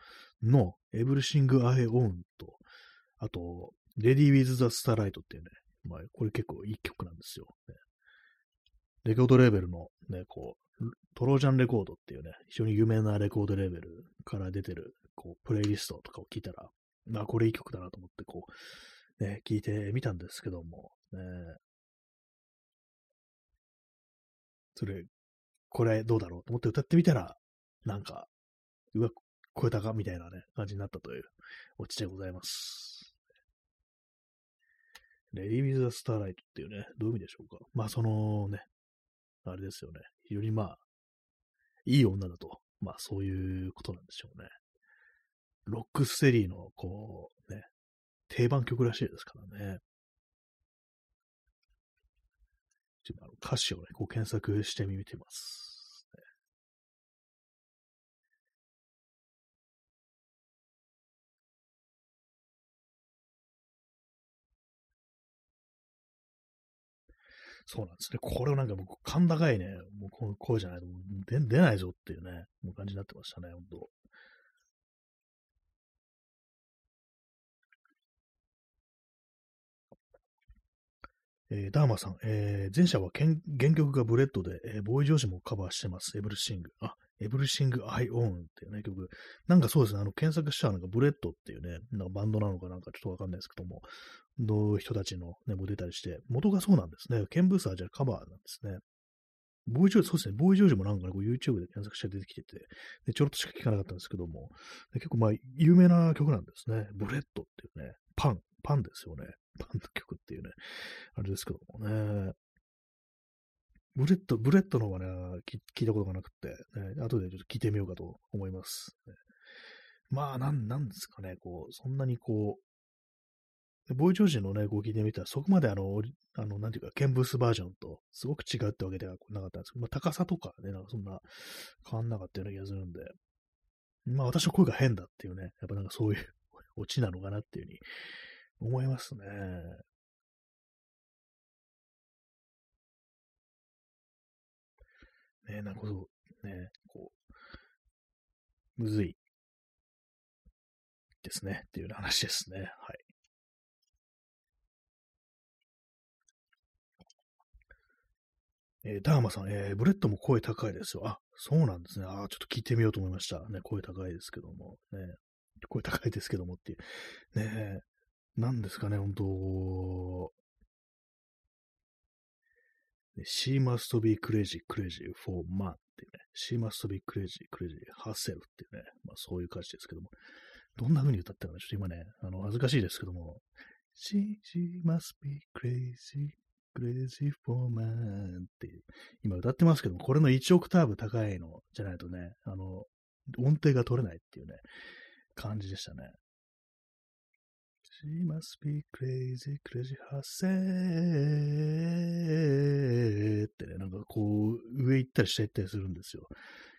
の、 Everything I Own と、あと、 Lady with the Starlight っていうね、まあ、これ結構いい曲なんですよ。ね、レコードレーベルのね、こう、トロージャンレコードっていうね、非常に有名なレコードレーベルから出てる、こう、プレイリストとかを聞いたら、まあ、これいい曲だなと思って、こう、ね、聞いてみたんですけども、ね、それ、これどうだろう？と思って歌ってみたら、なんか、うわ、声高みたいなね、感じになったという、オチでございます。レディ・ウィズ・ザ・スターライトっていうね、どういう意味でしょうか？まあ、そのね、あれですよね。非常にまあ、いい女だと。まあ、そういうことなんでしょうね。ロックステリーの、こう、ね、定番曲らしいですからね。ちょっとあの歌詞をね、こう検索してみてます。そうなんですね。これをなんかもう、甲高いね、もうこの声じゃないともう出出ないぞっていうね、もう感じになってましたね、本当えーダーマさん、えー前者は原曲がブレッドで、えーボーイ・ジョージもカバーしてます。 Everything。あ、 Everything I Own っていうね、曲。なんかそうですね、あの、検索したらなんかブレッドっていうね、なんかバンドなのかなんかちょっとわかんないですけども、どういう人たちのね、も出たりして、元がそうなんですね。ケンブースはじゃあカバーなんですね。ボーイ・ジョージ、そうですね、ボーイ・ジョージもなんかね、こう YouTube で検索して出てきてて、で、ちょろっとしか聞かなかったんですけども、で結構まあ、有名な曲なんですね。ブレッドっていうね、パン、パンですよね。パンの曲っていうね、あれですけどもね。ブレッド、ブレッドの方はね、聞いたことがなくて、ね、後でちょっと聞いてみようかと思います。ねまあ、なん、なんですかね、こう、そんなにこう、ボイ・ジョージのね、こう聞いてみたら、そこまであの、あの、なんていうか、ケンブースバージョンとすごく違うってわけではなかったんですけど、まあ、高さとかね、なんかそんな変わんなかったような気がするんで、まあ、私の声が変だっていうね、やっぱなんかそういう *laughs* オチなのかなっていうふうに思いますね。ねなんかそう、ね、こう、むずいですね、っていう話ですね。はい。えーダーマさん、えーブレッドも声高いですよ。あ、そうなんですね。あーちょっと聞いてみようと思いました。ね、声高いですけども。ね、声高いですけどもっていう。ね、なんですかね、本当 She must be crazy, crazy for man っていうね。She must be crazy, crazy herself っていうね。まあそういう歌詞ですけども。どんな風に歌ったかちょっと今ね、あの、恥ずかしいですけども。She, she must be crazy, crazy for man っていう今歌ってますけども、これの1オクターブ高いのじゃないとね、あの、音程が取れないっていうね、感じでしたね。She must be crazy, crazy h e r s e ってね、なんかこう、上行ったり下行ったりするんですよ。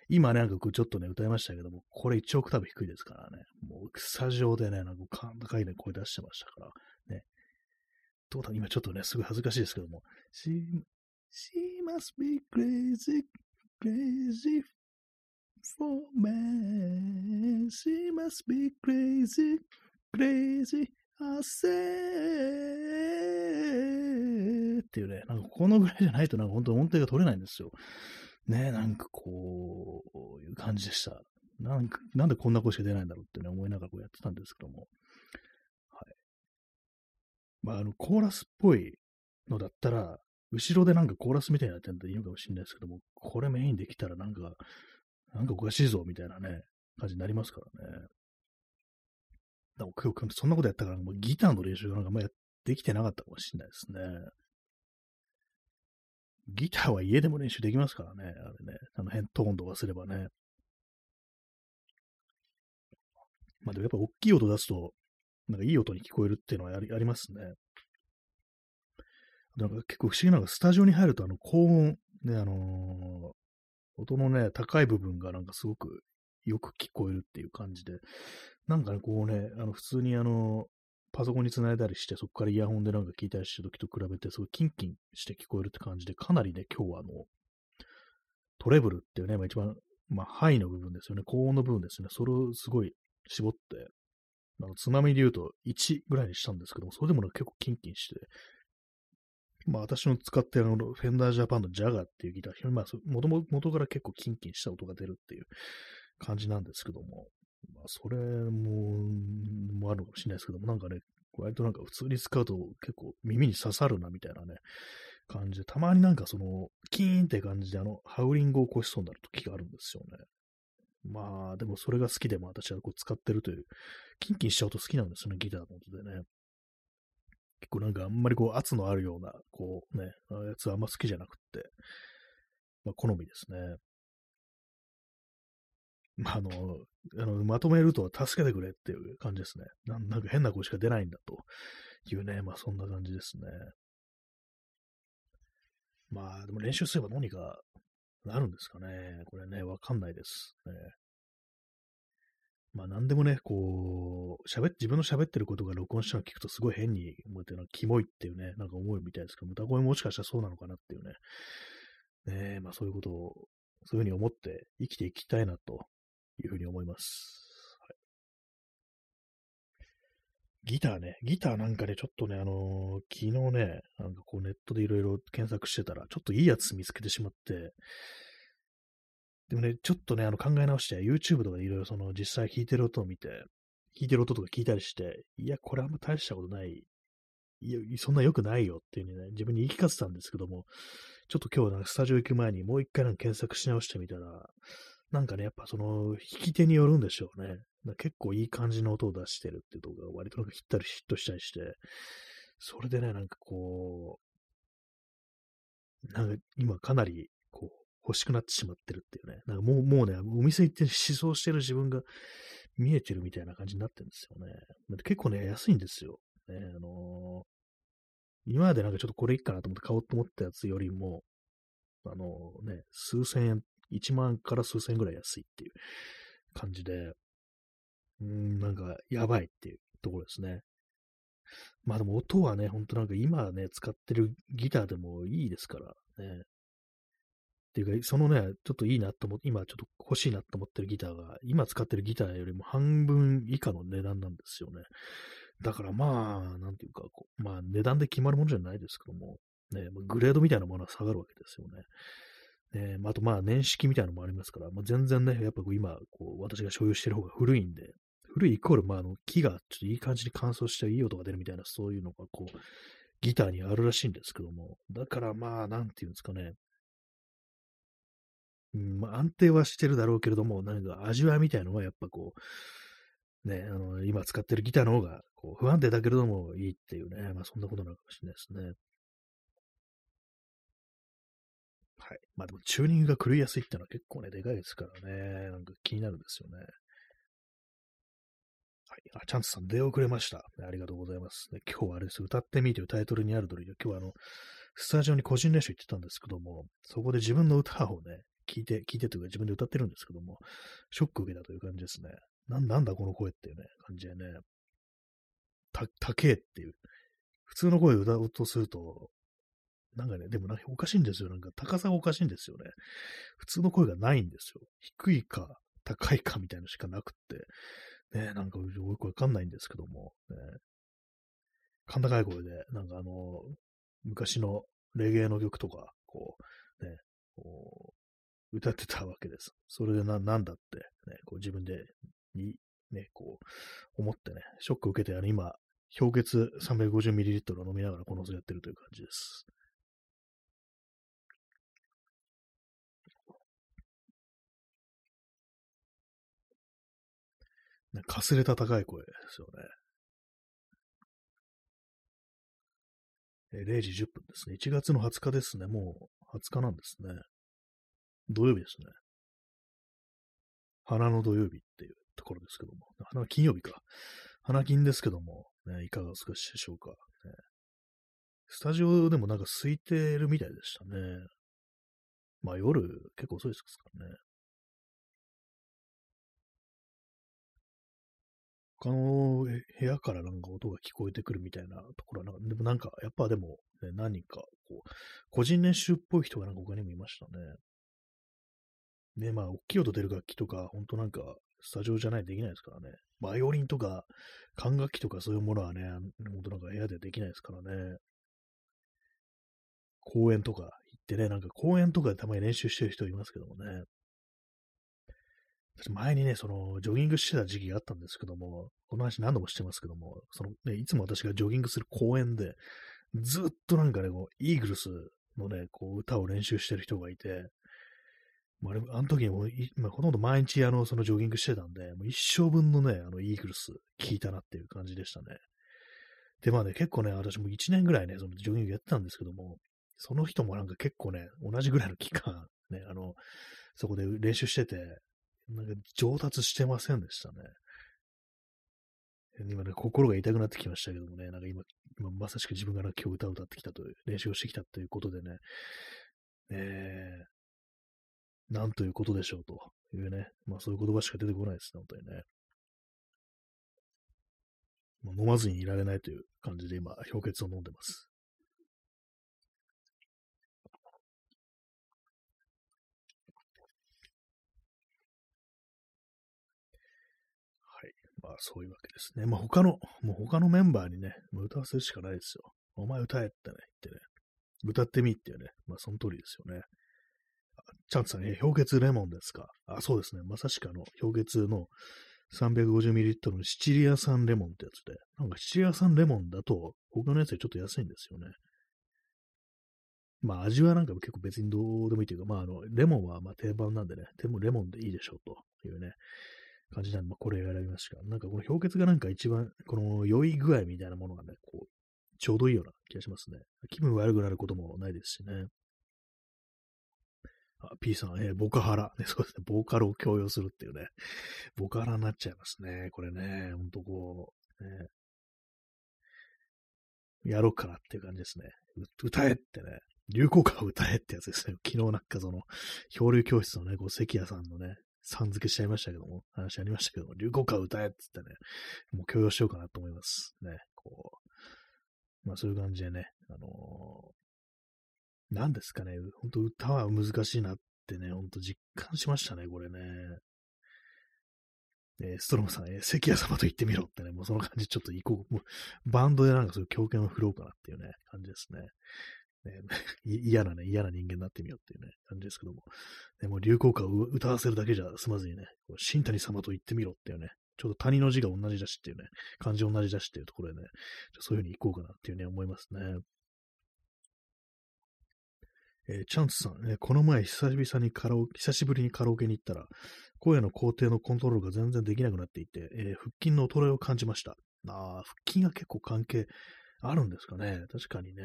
今ね、なんかこうちょっとね、歌いましたけども、これ1オクターブ低いですからね。もう、スタジオでね、なんか高いね、声出してましたから、ね。どうだ、今ちょっとね、すごい恥ずかしいですけども、She, she must be crazy, crazy for man. She must be crazy, crazy 汗っていうね、なんかこのぐらいじゃないとなんか本当音程が取れないんですよ。ねなんかこういう感じでした。なんかなんでこんな声しか出ないんだろうってね、思いながらこうやってたんですけども。はい。まあ、あの、コーラスっぽいのだったら、後ろでなんかコーラスみたいになってんだいいのかもしれないですけども、これメインできたらなんか、なんかおかしいぞみたいなね、感じになりますからね。だから、そんなことやったから、もうギターの練習なんかあんまやできてなかったかもしれないですね。ギターは家でも練習できますからね。あれね。あの辺、トーンとかすればね。まあでもやっぱ大きい音出すと、なんかいい音に聞こえるっていうのはありありますね。なんか結構不思議なのが、スタジオに入るとあの高音、ね、あのー、音のね、高い部分がなんかすごくよく聞こえるっていう感じで、なんかね、こうね、あの、普通にあの、パソコンにつないだりして、そこからイヤホンでなんか聞いたりした時と比べて、すごいキンキンして聞こえるって感じで、かなりね、今日はあの、トレブルっていうね、まあ、一番、まあ、ハイの部分ですよね、高音の部分ですね、それをすごい絞って、あのつまみで言うと1ぐらいにしたんですけども、それでも、ね、結構キンキンして、まあ私の使ってるあの、フェンダージャパンのジャガーっていうギター、まあ、もともとから結構キンキンした音が出るっていう感じなんですけども、まあ、それも、もあるかもしれないですけども、なんかね、割となんか普通に使うと結構耳に刺さるなみたいなね、感じで、たまになんかその、キーンって感じであの、ハウリングを起こしそうになる時があるんですよね。まあ、でもそれが好きでも私はこう使ってるという、キンキンしちゃうと好きなんですよね、ギターの音でね。結構なんかあんまりこう圧のあるような、こうね、あやつはあんま好きじゃなくって、まあ好みですね。まあ、あの、あのまとめると助けてくれっていう感じですね。なんか変な声しか出ないんだというね、まあそんな感じですね。まあでも練習すれば何かなるんですかね。これね、わかんないです、ね。まあ何でもね、こう、喋、自分の喋ってることが録音したの聞くとすごい変に思ってるのはキモいっていうね、なんか思うみたいですけど、歌声もしかしたらそうなのかなっていうね。ねまあそういうことを、そういうふうに思って生きていきたいなというふうに思います。はい、ギターね、ギターなんかね、ちょっとね、あのー、昨日ね、なんかこうネットでいろいろ検索してたら、ちょっといいやつ見つけてしまって、でもね、ちょっとね、あの考え直して、YouTube とかでいろいろその実際弾いてる音を見て、弾いてる音とか聞いたりして、いや、これあんま大したことない。いや、そんな良くないよっていうね、自分に言い聞かせたんですけども、ちょっと今日なんかスタジオ行く前にもう一回なんか検索し直してみたら、なんかね、やっぱその、弾き手によるんでしょうね。結構いい感じの音を出してるっていう動画が割となんかヒッたりヒットしたりして、それでね、なんかこう、なんか今かなりこう欲しくなってしまってるっていうね。なんかもう、もうね、お店行って思想してる自分が見えてるみたいな感じになってるんですよね。結構ね、安いんですよ。ね、あのー、今までなんかちょっとこれいいかなと思って買おうと思ったやつよりも、あのー、ね、数千円1万から数千ぐらい安いっていう感じで、うん、なんか、やばいっていうところですね。まあでも音はね、ほんとなんか今ね、使ってるギターでもいいですからね。っていうか、そのね、ちょっといいなと思って、今ちょっと欲しいなと思ってるギターが、今使ってるギターよりも半分以下の値段なんですよね。だからまあ、なんていうか、こうまあ値段で決まるものじゃないですけども、ね、グレードみたいなものは下がるわけですよね。え、あとまあ年式みたいなのもありますから、まあ、全然ね、やっぱ今、こう、私が所有してる方が古いんで、古いイコール、まあ、あの、木がちょっといい感じに乾燥していい音が出るみたいな、そういうのがこう、ギターにあるらしいんですけども、だからまあ、なんていうんですかね、うんまあ、安定はしてるだろうけれども、なんか味わいみたいなのはやっぱこう、ね、あの、今使ってるギターの方がこう不安定だけれどもいいっていうね、まあそんなことなのかもしれないですね。はい。まあでもチューニングが狂いやすいってのは結構ね、でかいですからね、なんか気になるんですよね。はい。あ、チャンスさん出遅れました。ありがとうございます。ね、今日はあれです。歌ってみというタイトルにある通りで、今日はあの、スタジオに個人練習行ってたんですけども、そこで自分の歌をね、聞いて、聞いてというか自分で歌ってるんですけども、ショック受けたという感じですね。なん、なんだこの声っていうね、感じでね、た、高えっていう。普通の声を歌おうとすると、なんかね、でもなんかおかしいんですよ。なんか高さがおかしいんですよね。普通の声がないんですよ。低いか高いかみたいなのしかなくって。ね、なんかよくわかんないんですけども、ね、甲高い声で、なんかあの、昔のレゲエの曲とか、こう、ね、こう、歌ってたわけです。それでな、なんだって、ね、こう自分で、に、ね、こう、思ってね、ショック受けて、あの、今、氷結 350ml を飲みながらこの図やってるという感じです。ね、かすれた高い声ですよね。え0時10分ですね。1月の20日ですね。もう20日なんですね。土曜日ですね。花の土曜日っていうところですけども。花金曜日か。花金ですけども、ね、いかがお過ごしでしょうか、ね。スタジオでもなんか空いてるみたいでしたね。まあ夜結構遅いですからね。他の部屋からなんか音が聞こえてくるみたいなところはなんか、でもなんか、やっぱでも、ね、何人か、こう、個人練習っぽい人がなんか他にもいましたね。ね、まあ、大きい音出る楽器とか、ほんとなんか、スタジオじゃないとできないですからね。バイオリンとか、管楽器とかそういうものはね、ほんとなんか部屋でできないですからね。公園とか行ってね、なんか公園とかでたまに練習してる人いますけどもね。前にね、その、ジョギングしてた時期があったんですけども、この話何度もしてますけども、そのね、いつも私がジョギングする公園で、ずっとなんかね、こう、イーグルスのね、こう、歌を練習してる人がいて、まあ、あの時もまあ、ほとんど毎日あの、そのジョギングしてたんで、もう一生分のね、あの、イーグルス聞いたなっていう感じでしたね。で、まあね、結構ね、私も1年ぐらいね、そのジョギングやってたんですけども、その人もなんか結構ね、同じぐらいの期間、ね、あの、そこで練習してて、なんか上達してませんでしたね。今ね、心が痛くなってきましたけどもね、なんか今、今まさしく自分が今日歌を歌ってきたという、練習をしてきたということでね、えー、なんということでしょうというね、まあそういう言葉しか出てこないですね、本当にね。まあ、飲まずにいられないという感じで今、氷結を飲んでます。まあそういうわけですね。まあ他の、もう他のメンバーにね、歌わせるしかないですよ。お前歌えってね、言ってね。歌ってみってね。まあその通りですよね。チャンツさん、え、氷結レモンですか？あ、そうですね。まさしくあの、氷結の 350ml のシチリア産レモンってやつで、なんかシチリア産レモンだと、他のやつよりちょっと安いんですよね。まあ味はなんか結構別にどうでもいいというか、まああの、レモンはま定番なんでね、でもレモンでいいでしょうというね、感じなんで、まあ、これ選びました。なんかこの氷結がなんか一番、この良い具合みたいなものがね、こう、ちょうどいいような気がしますね。気分悪くなることもないですしね。あ、P さん、えー、ボカハラ。ね、そうですね。ボーカルを強要するっていうね。ボカハラになっちゃいますね。これね。ほんとこう、ね。やろうかなっていう感じですね。歌えってね。流行歌を歌えってやつですね。昨日なんかその、漂流教室のね、こう、関谷さんのね、さん付けしちゃいましたけども、話ありましたけども、流行歌歌えって言ってね、もう強要しようかなと思います。ね、こう、まあそういう感じでね、あのー、何ですかね、本当歌は難しいなってね、ほんと実感しましたね、これね。えー、ストロムさん、えー、関谷様と言ってみろってね、もうその感じちょっと行こう。もうバンドでなんかそういう狂犬を振ろうかなっていうね、感じですね。ね、*laughs* 嫌なね、嫌な人間になってみようっていうね、感じですけども。でも流行歌を歌わせるだけじゃ済まずにね、新谷様と言ってみろっていうね、ちょうど谷の字が同じだしっていうね、漢字同じだしっていうところでね、そういうふうに行こうかなっていうね、思いますね。えー、チャンスさん、えー、この前久々にカラオケ、久しぶりにカラオケに行ったら、声の工程のコントロールが全然できなくなっていて、えー、腹筋の衰えを感じました。ああ、腹筋が結構関係あるんですかね。確かにね。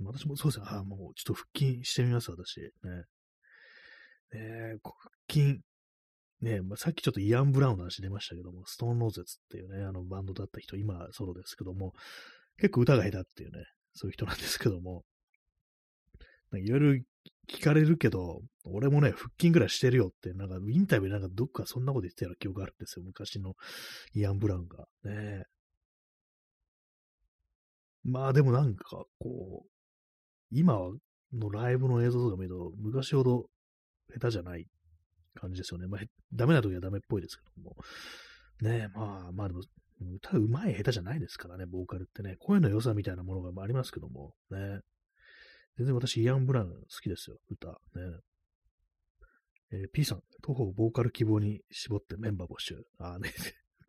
私もそうですね。ああ、もうちょっと腹筋してみます、私。ね。え腹筋。ねまあ、さっきちょっとイアン・ブラウンの話出ましたけども、ストーン・ローゼツっていうね、あのバンドだった人、今ソロですけども、結構歌が下手っていうね、そういう人なんですけども、いろいろ聞かれるけど、俺もね、腹筋ぐらいしてるよって、なんかインタビューなんかどっかそんなこと言ってたような記憶があるんですよ、昔のイアン・ブラウンが。ねまあでもなんか、こう、今のライブの映像とか見ると、昔ほど下手じゃない感じですよね。まあ、ダメな時はダメっぽいですけども。ねまあまあでも、歌うまい下手じゃないですからね、ボーカルってね。声の良さみたいなものがありますけども、ね。全然私、イアン・ブラウン好きですよ、歌。ね。えー、P さん、徒歩ボーカル希望に絞ってメンバー募集。ああね、*laughs*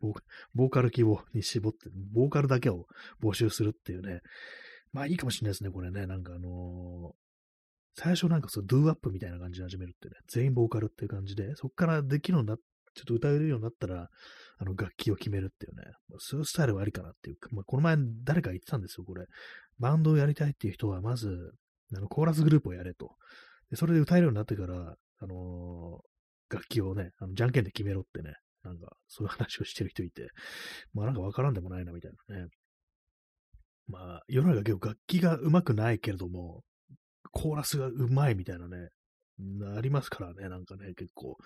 ボーカル希望に絞って、ボーカルだけを募集するっていうね。まあいいかもしれないですね、これね。なんかあのー、最初なんかそう、ドゥーアップみたいな感じで始めるってね。全員ボーカルっていう感じで、そこからできるようになっちょっと歌えるようになったら、あの、楽器を決めるっていうね、そういうスタイルはありかなっていうか、まあ、この前誰か言ってたんですよ、これ。バンドをやりたいっていう人は、まず、あの、コーラスグループをやれと。で、それで歌えるようになってから、あのー、楽器をね、あの、じゃんけんで決めろってね、なんか、そういう話をしてる人いて、まあなんかわからんでもないな、みたいなね。まあ、世の中結構楽器が上手くないけれども、コーラスが上手いみたいなね、ありますからね、なんかね、結構。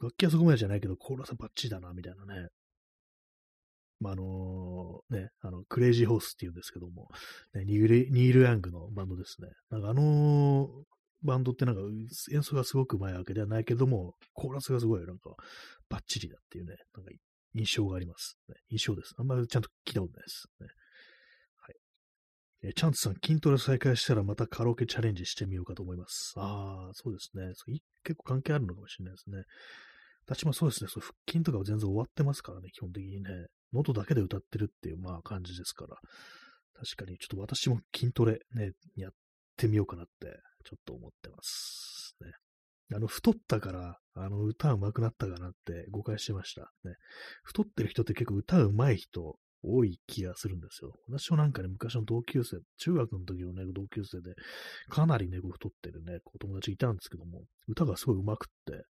楽器はそこまでじゃないけど、コーラスはバッチリだな、みたいなね。まあ、あのー、ね、あの、クレイジーホースって言うんですけども、ね、ニール・ニールヤングのバンドですね。なんかあのー、バンドってなんか演奏がすごくうまいわけではないけども、コーラスがすごいなんかバッチリだっていうね、なんか印象があります。ね、印象です。あんまりちゃんと聞いたことないです。ね、えチャンツさん、筋トレ再開したらまたカラオケチャレンジしてみようかと思います。ああ、そうですね。結構関係あるのかもしれないですね。私もそうですね。そう腹筋とかは全然終わってますからね、基本的にね。喉だけで歌ってるっていう、まあ感じですから。確かに、ちょっと私も筋トレね、やってみようかなって、ちょっと思ってます。ね。あの、太ったから、あの、歌上手くなったかなって誤解してました。ね。太ってる人って結構歌上手い人多い気がするんですよ。私もなんかね、昔の同級生、中学の時のね、同級生で、かなりね、太ってるね、お友達いたんですけども、歌がすごい上手くって、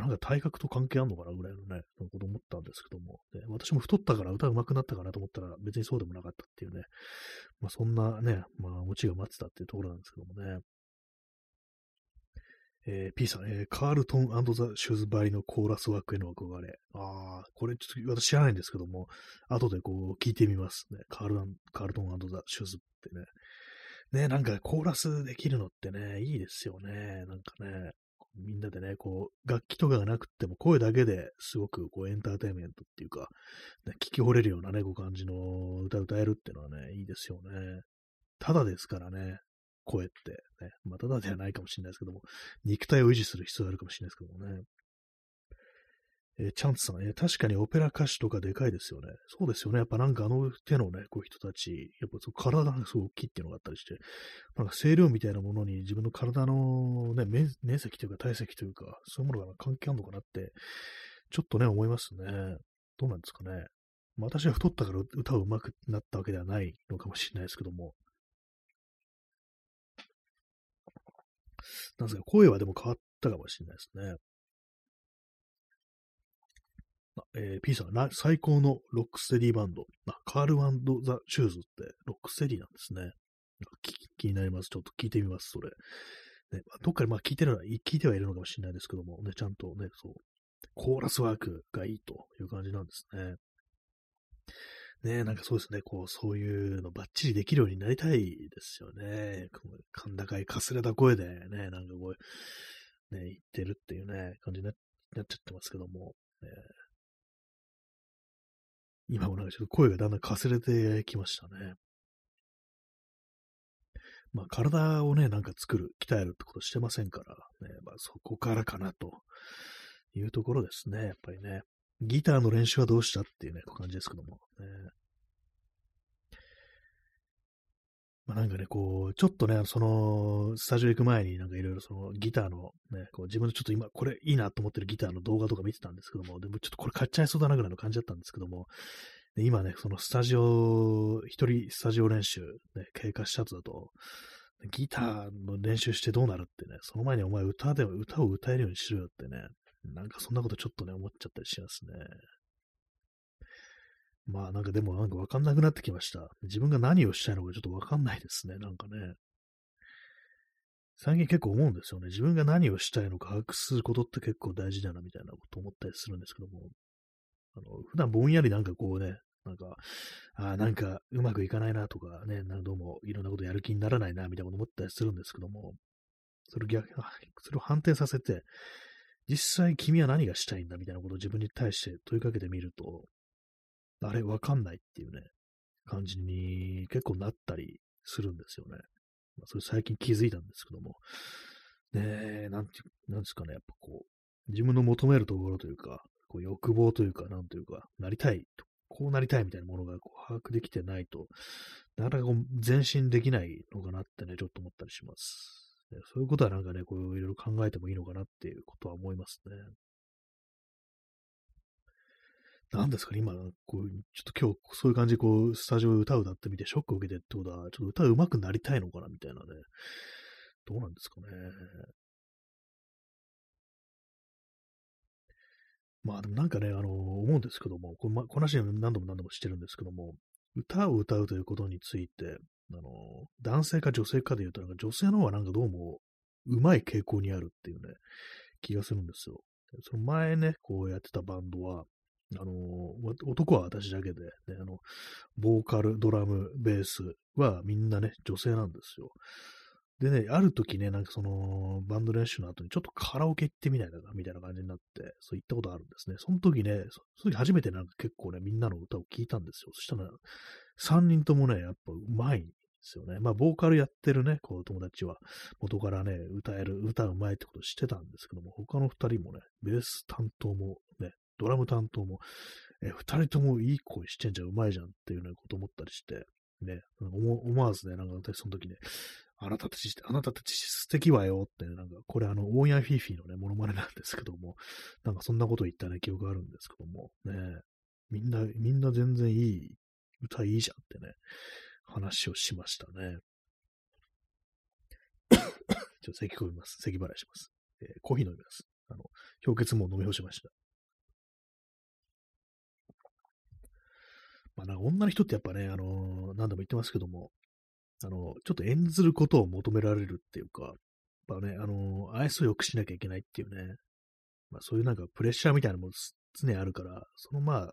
なんか体格と関係あんのかなぐらいのね、こと思ったんですけども、ね、私も太ったから歌上手くなったかなと思ったら、別にそうでもなかったっていうね、まあそんなね、まあオチが待ってたっていうところなんですけどもね。えー、P さん、えー、カールトンザ・シューズバリのコーラス枠への憧れ。ああ、これちょっと私知らないんですけども、後でこう聞いてみますね。カールカールトンザ・シューズってね。ね、なんかコーラスできるのってね、いいですよね。なんかね、みんなでね、こう、楽器とかがなくても声だけですごくこうエンターテインメントっていうか、ね、聞き惚れるようなね、こう感じの歌歌えるっていうのはね、いいですよね。ただですからね、声って、ね、まあ、ただではないかもしれないですけども、肉体を維持する必要があるかもしれないですけどもね。えー、チャンツさん、えー、確かにオペラ歌手とかでかいですよね。そうですよね。やっぱなんかあの手のね、こう人たち、やっぱそ体がすごい大きいっていうのがあったりして、なんか声量みたいなものに自分の体のね、面面積というか体積というか、そういうものが関係あるのかなって、ちょっとね、思いますね。どうなんですかね。まあ、私は太ったから歌う上手くなったわけではないのかもしれないですけども、なんですか、声はでも変わったかもしれないですね。えー、P さんが最高のロックステディバンド、あカールザ・シューズってロックステディなんですね。気になります。ちょっと聞いてみます、それ。ね、どっかでまあ聞いてるのは、聞いてはいるのかもしれないですけども、ね、ちゃんとね、そう、コーラスワークがいいという感じなんですね。ねなんかそうですね、こう、そういうのバッチリできるようになりたいですよね。甲高いかすれた声でね、なんかこう、ね、言ってるっていうね、感じになっちゃってますけども、ね、今もなんかちょっと声がだんだんかすれてきましたね。まあ、体をね、なんか作る、鍛えるってことしてませんから、ね、まあ、そこからかなというところですね、やっぱりね。ギターの練習はどうしたっていうね、感じですけども。ね、まあ、なんかね、こう、ちょっとね、その、スタジオ行く前になんかいろいろそのギターのね、こう自分でちょっと今これいいなと思ってるギターの動画とか見てたんですけども、でもちょっとこれ買っちゃいそうだなぐらいの感じだったんですけども、で今ね、そのスタジオ、一人スタジオ練習、ね、経過した後だと、ギターの練習してどうなるってね、その前にお前歌で、歌を歌えるようにしろよってね、なんかそんなことちょっとね、思っちゃったりしますね。まあなんかでもなんかわかんなくなってきました。自分が何をしたいのかちょっとわかんないですね、なんかね。最近結構思うんですよね。自分が何をしたいのか把握することって結構大事だなみたいなこと思ったりするんですけども、あの、普段ぼんやりなんかこうね、なんか、あなんかうまくいかないなとかね、なんかどうもいろんなことやる気にならないなみたいなこと思ったりするんですけども、それ逆、それを反転させて、実際君は何がしたいんだみたいなことを自分に対して問いかけてみると、あれわかんないっていうね、感じに結構なったりするんですよね。まあ、それ最近気づいたんですけども、ねえ、なんていう、なんですかね、やっぱこう、自分の求めるところというか、こう欲望というか、なんというか、なりたい、こうなりたいみたいなものがこう把握できてないと、なかなかこう前進できないのかなってね、ちょっと思ったりします。そういうことはなんかね、こういろいろ考えてもいいのかなっていうことは思いますね。なんですかね、今、こう、ちょっと今日、そういう感じで、こう、スタジオで歌を歌ってみて、ショックを受けてってことは、ちょっと歌うまくなりたいのかな、みたいなね。どうなんですかね。まあ、でもなんかね、あの、思うんですけども、こ、ま、この話何度も何度もしてるんですけども、歌を歌うということについて、あの、男性か女性かで言うと、なんか女性の方がなんかどうも、うまい傾向にあるっていうね、気がするんですよ。その前ね、こうやってたバンドは、あの、男は私だけで、ね、あの、ボーカル、ドラム、ベースはみんなね、女性なんですよ。でね、ある時ね、なんかその、バンド練習の後にちょっとカラオケ行ってみないかな、みたいな感じになって、そう言ったことあるんですね。その時ね、その時初めてなんか結構ね、みんなの歌を聴いたんですよ。そしたら、3人ともね、やっぱうまいんですよね。まあ、ボーカルやってるね、こう友達は、元からね、歌える、歌うまいってことしてたんですけども、他の2人もね、ベース担当もね、ドラム担当も、え二人ともいい声してんじゃん、うまいじゃんっていうね、こと思ったりして、ね、思わずね、なんか私その時ね、あなたたち、あなたたち素敵わよってね、なんか、これあの、オーヤンフィーフィーのね、モノマネなんですけども、なんかそんなこと言ったね、記憶があるんですけども、ね、みんな、みんな全然いい、歌いいじゃんってね、話をしましたね。*coughs* ちょっと咳込みます。咳払いします。えー、コーヒー飲みます。あの、氷結も飲み干しました。まあ、なんか女の人ってやっぱね、あのー、何度も言ってますけども、あの、ちょっと演ずることを求められるっていうか、やっぱね、あの、愛想よくしなきゃいけないっていうね、まあそういうなんかプレッシャーみたいなもの常にあるから、そのまあ、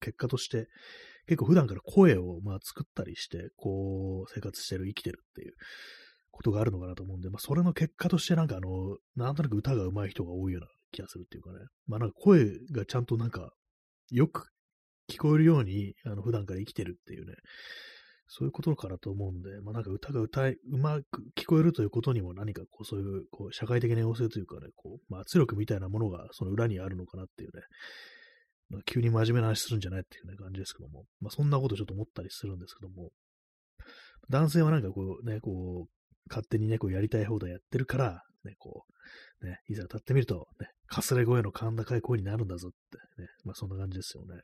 結果として、結構普段から声をまあ作ったりして、こう、生活してる、生きてるっていうことがあるのかなと思うんで、まあそれの結果としてなんかあの、なんとなく歌が上手い人が多いような気がするっていうかね、まあなんか声がちゃんとなんか、よく聞こえるように、あの、普段から生きてるっていうね、そういうことからと思うんで、まあなんか歌が歌い、うまく聞こえるということにも何かこうそういう、こう、社会的な要請というかね、こう、まあ圧力みたいなものがその裏にあるのかなっていうね、まあ、急に真面目な話するんじゃないっていうね、感じですけども、まあそんなことちょっと思ったりするんですけども、男性はなんかこうね、こう、勝手にね、こうやりたい放題やってるから、ね、こう、ね、いざ立ってみると、ね、かすれ声の甲高い声になるんだぞってね、まあそんな感じですよね。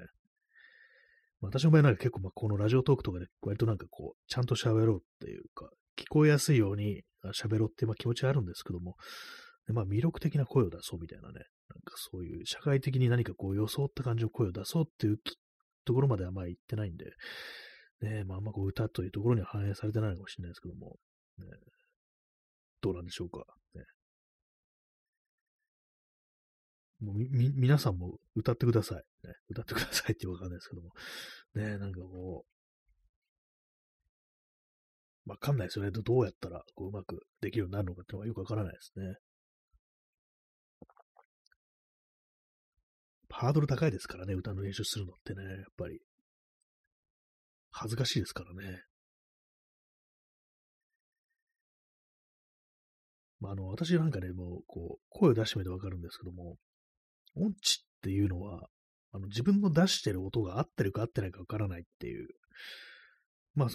私の場合なんか結構、まあ、このラジオトークとかで割となんかこう、ちゃんと喋ろうっていうか、聞こえやすいように喋ろうっていうまあ気持ちはあるんですけども、まあ魅力的な声を出そうみたいなね、なんかそういう社会的に何かこう装った感じの声を出そうっていうところまではまあ言ってないんで、ね、まああんまこう歌というところには反映されてないのかもしれないですけども、ね、どうなんでしょうか。ね、もうみ、皆さんも歌ってください。ね、歌ってくださいってわかんないですけども。ね、なんかこう、わかんないですよね。どうやったらこううまくできるようになるのかってのがよくわからないですね。ハードル高いですからね、歌の練習するのってね、やっぱり。恥ずかしいですからね。まあ、あの、私なんかね、もう、こう、声を出してみてわかるんですけども、音痴っていうのは、あの自分の出してる音が合ってるか合ってないかわからないっていう、まあ、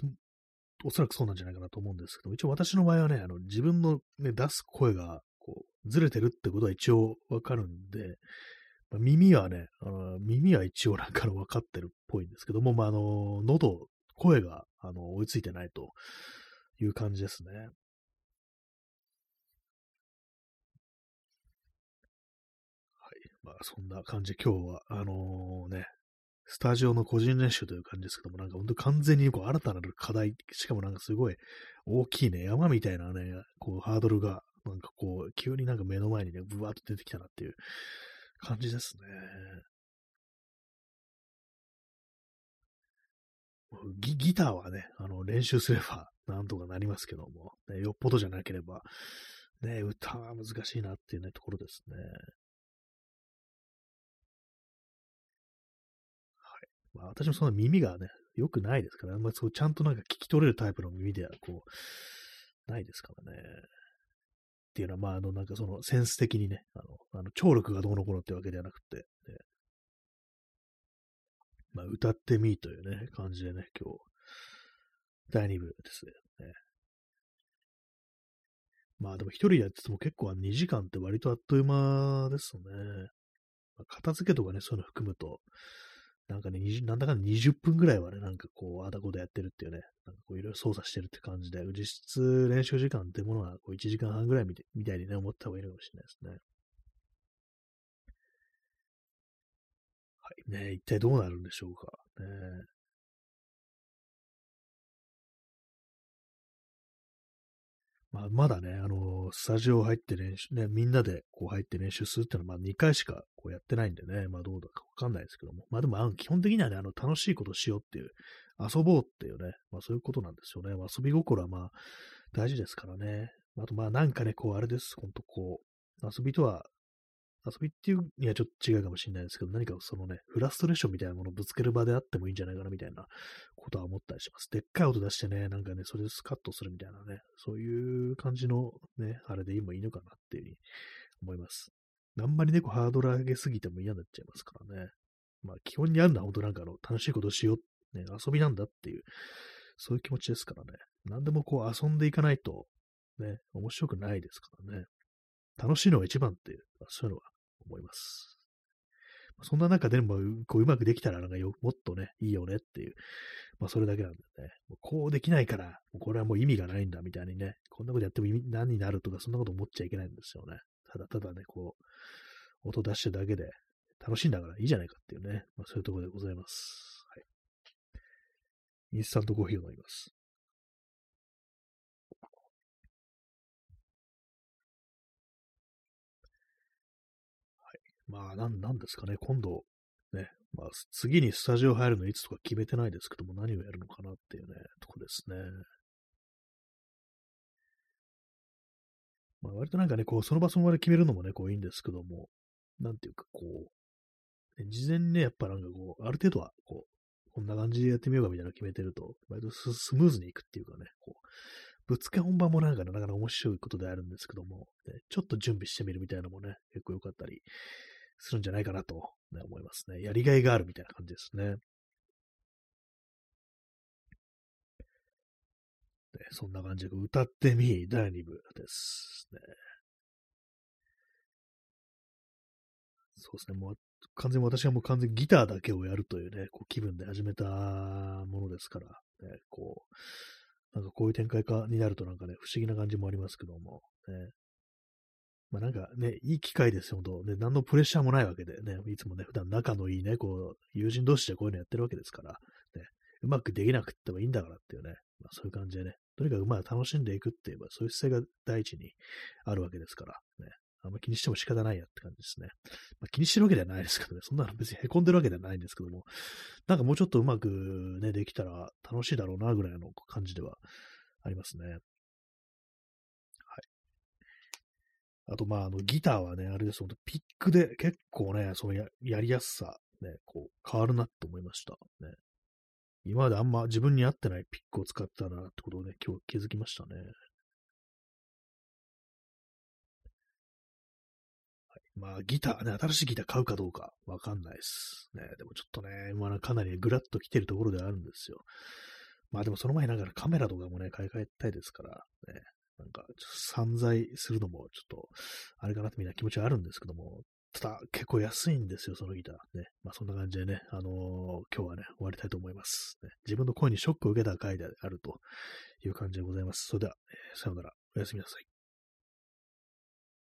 おそらくそうなんじゃないかなと思うんですけど、一応私の場合はね、あの自分の、ね、出す声がこうずれてるってことは一応わかるんで、まあ、耳はね、あの耳は一応なんか分かってるっぽいんですけども、まあ、あの、喉、声があの追いついてないという感じですね。まあ、そんな感じで今日は、あのー、ね、スタジオの個人練習という感じですけども、なんか本当完全にこう新たなる課題、しかもなんかすごい大きいね、山みたいなね、こうハードルが、なんかこう、急になんか目の前にね、ブワーっと出てきたなっていう感じですね。ギギターはね、あの、練習すれば *laughs* なんとかなりますけども、ね、よっぽどじゃなければ、ね、歌は難しいなっていうね、ところですね。まあ、私もそんな耳がね、良くないですから、あんまりそうちゃんとなんか聞き取れるタイプの耳ではこう、ないですからね。っていうのは、まあ、あの、なんかそのセンス的にね、あの、あの聴力がどうのこうのってわけではなくて、ね、まあ、歌ってみーというね、感じでね、今日、第2部ですね。まあでも一人やってても結構2時間って割とあっという間ですね。まあ、片付けとかね、そういうの含むと、なんかね、なんだかんだ20分ぐらいはね、なんかこう、あだこだやってるっていうね、なんかこういろいろ操作してるって感じで、実質練習時間ってものはこう1時間半ぐらいみたいにね、思った方がいいのかもしれないですね。はい。ね一体どうなるんでしょうか。ねまあ、まだね、あのー、スタジオ入って練習、ね、みんなでこう入って練習するっていうのは、まあ2回しかこうやってないんでね、まあどうだかわかんないですけども。まあでも、基本的にはね、あの、楽しいことしようっていう、遊ぼうっていうね、まあそういうことなんですよね。まあ、遊び心はまあ大事ですからね。あとまあなんかね、こうあれです。ほんとこう、遊びとは遊びっていうにはちょっと違うかもしれないですけど、何かそのね、フラストレーションみたいなものをぶつける場であってもいいんじゃないかなみたいなことは思ったりします。でっかい音出してね、なんかね、それでスカッとするみたいなね、そういう感じのね、あれで今いいのかなっていうふうに思います。あんまりね、こうハードル上げすぎても嫌になっちゃいますからね。まあ基本にあるのは本当なんかの、楽しいことしよう、ね、遊びなんだっていう、そういう気持ちですからね。何でもこう遊んでいかないと、ね、面白くないですからね。楽しいのが一番っていう、そういうのは思います。そんな中でも、こう、うまくできたら、なんかよ、もっとね、いいよねっていう、まあ、それだけなんでね、もうこうできないから、これはもう意味がないんだ、みたいにね、こんなことやっても意味、何になるとか、そんなこと思っちゃいけないんですよね。ただただね、こう、音出してるだけで、楽しいんだからいいじゃないかっていうね、まあ、そういうところでございます。はい。インスタントコーヒーを飲みます。まあ、なん、なんですかね、今度、ね、まあ、次にスタジオ入るのいつとか決めてないですけども、何をやるのかなっていうね、とこですね。まあ、割となんかね、こう、その場その場で決めるのもね、こういいんですけども、なんていうか、こう、事前にね、やっぱなんかこう、ある程度は、こう、こんな感じでやってみようかみたいなの決めてると、割とスムーズにいくっていうかね、こう、ぶつけ本番もなんかね、なかなか面白いことであるんですけども、ね、ちょっと準備してみるみたいなのもね、結構良かったりするんじゃないかなと、ね、思いますね。やりがいがあるみたいな感じですね。ねそんな感じで歌ってみ第2部ですね。そうですね。もう完全に私はもう完全にギターだけをやるというね、こう気分で始めたものですから、ね、こう、なんかこういう展開かになるとなんかね、不思議な感じもありますけども、ね、まあなんかね、いい機会ですよ、本当ね、何のプレッシャーもないわけでね、いつもね、普段仲のいいね、こう、友人同士でこういうのやってるわけですから、ね、うまくできなくてもいいんだからっていうね、まあそういう感じでね、とにかくまあ楽しんでいくって言えば、そういう姿勢が第一にあるわけですから、ね、あんま気にしても仕方ないやって感じですね。まあ、気にしてるわけではないですけどね、そんなの別に凹んでるわけではないんですけども、なんかもうちょっとうまくね、できたら楽しいだろうな、ぐらいの感じではありますね。あと、まあ、あの、ギターはね、あれです、ピックで結構ね、そのややりやすさ、ね、こう、変わるなって思いました。ね。今まであんま自分に合ってないピックを使ってたなってことをね、今日気づきましたね。はい、まあ、ギターね、新しいギター買うかどうかわかんないです。ね、でもちょっとね、まあ、かなりぐらっと来てるところではあるんですよ。まあでもその前なんかカメラとかもね、買い替えたいですから、ね、なんか、散財するのもちょっと、あれかなってみんな気持ちはあるんですけども、ただ結構安いんですよ、そのギター。ね。まあそんな感じでね、あのー、今日はね、終わりたいと思います、ね。自分の声にショックを受けた回であるという感じでございます。それでは、えー、さようなら。おやすみなさい。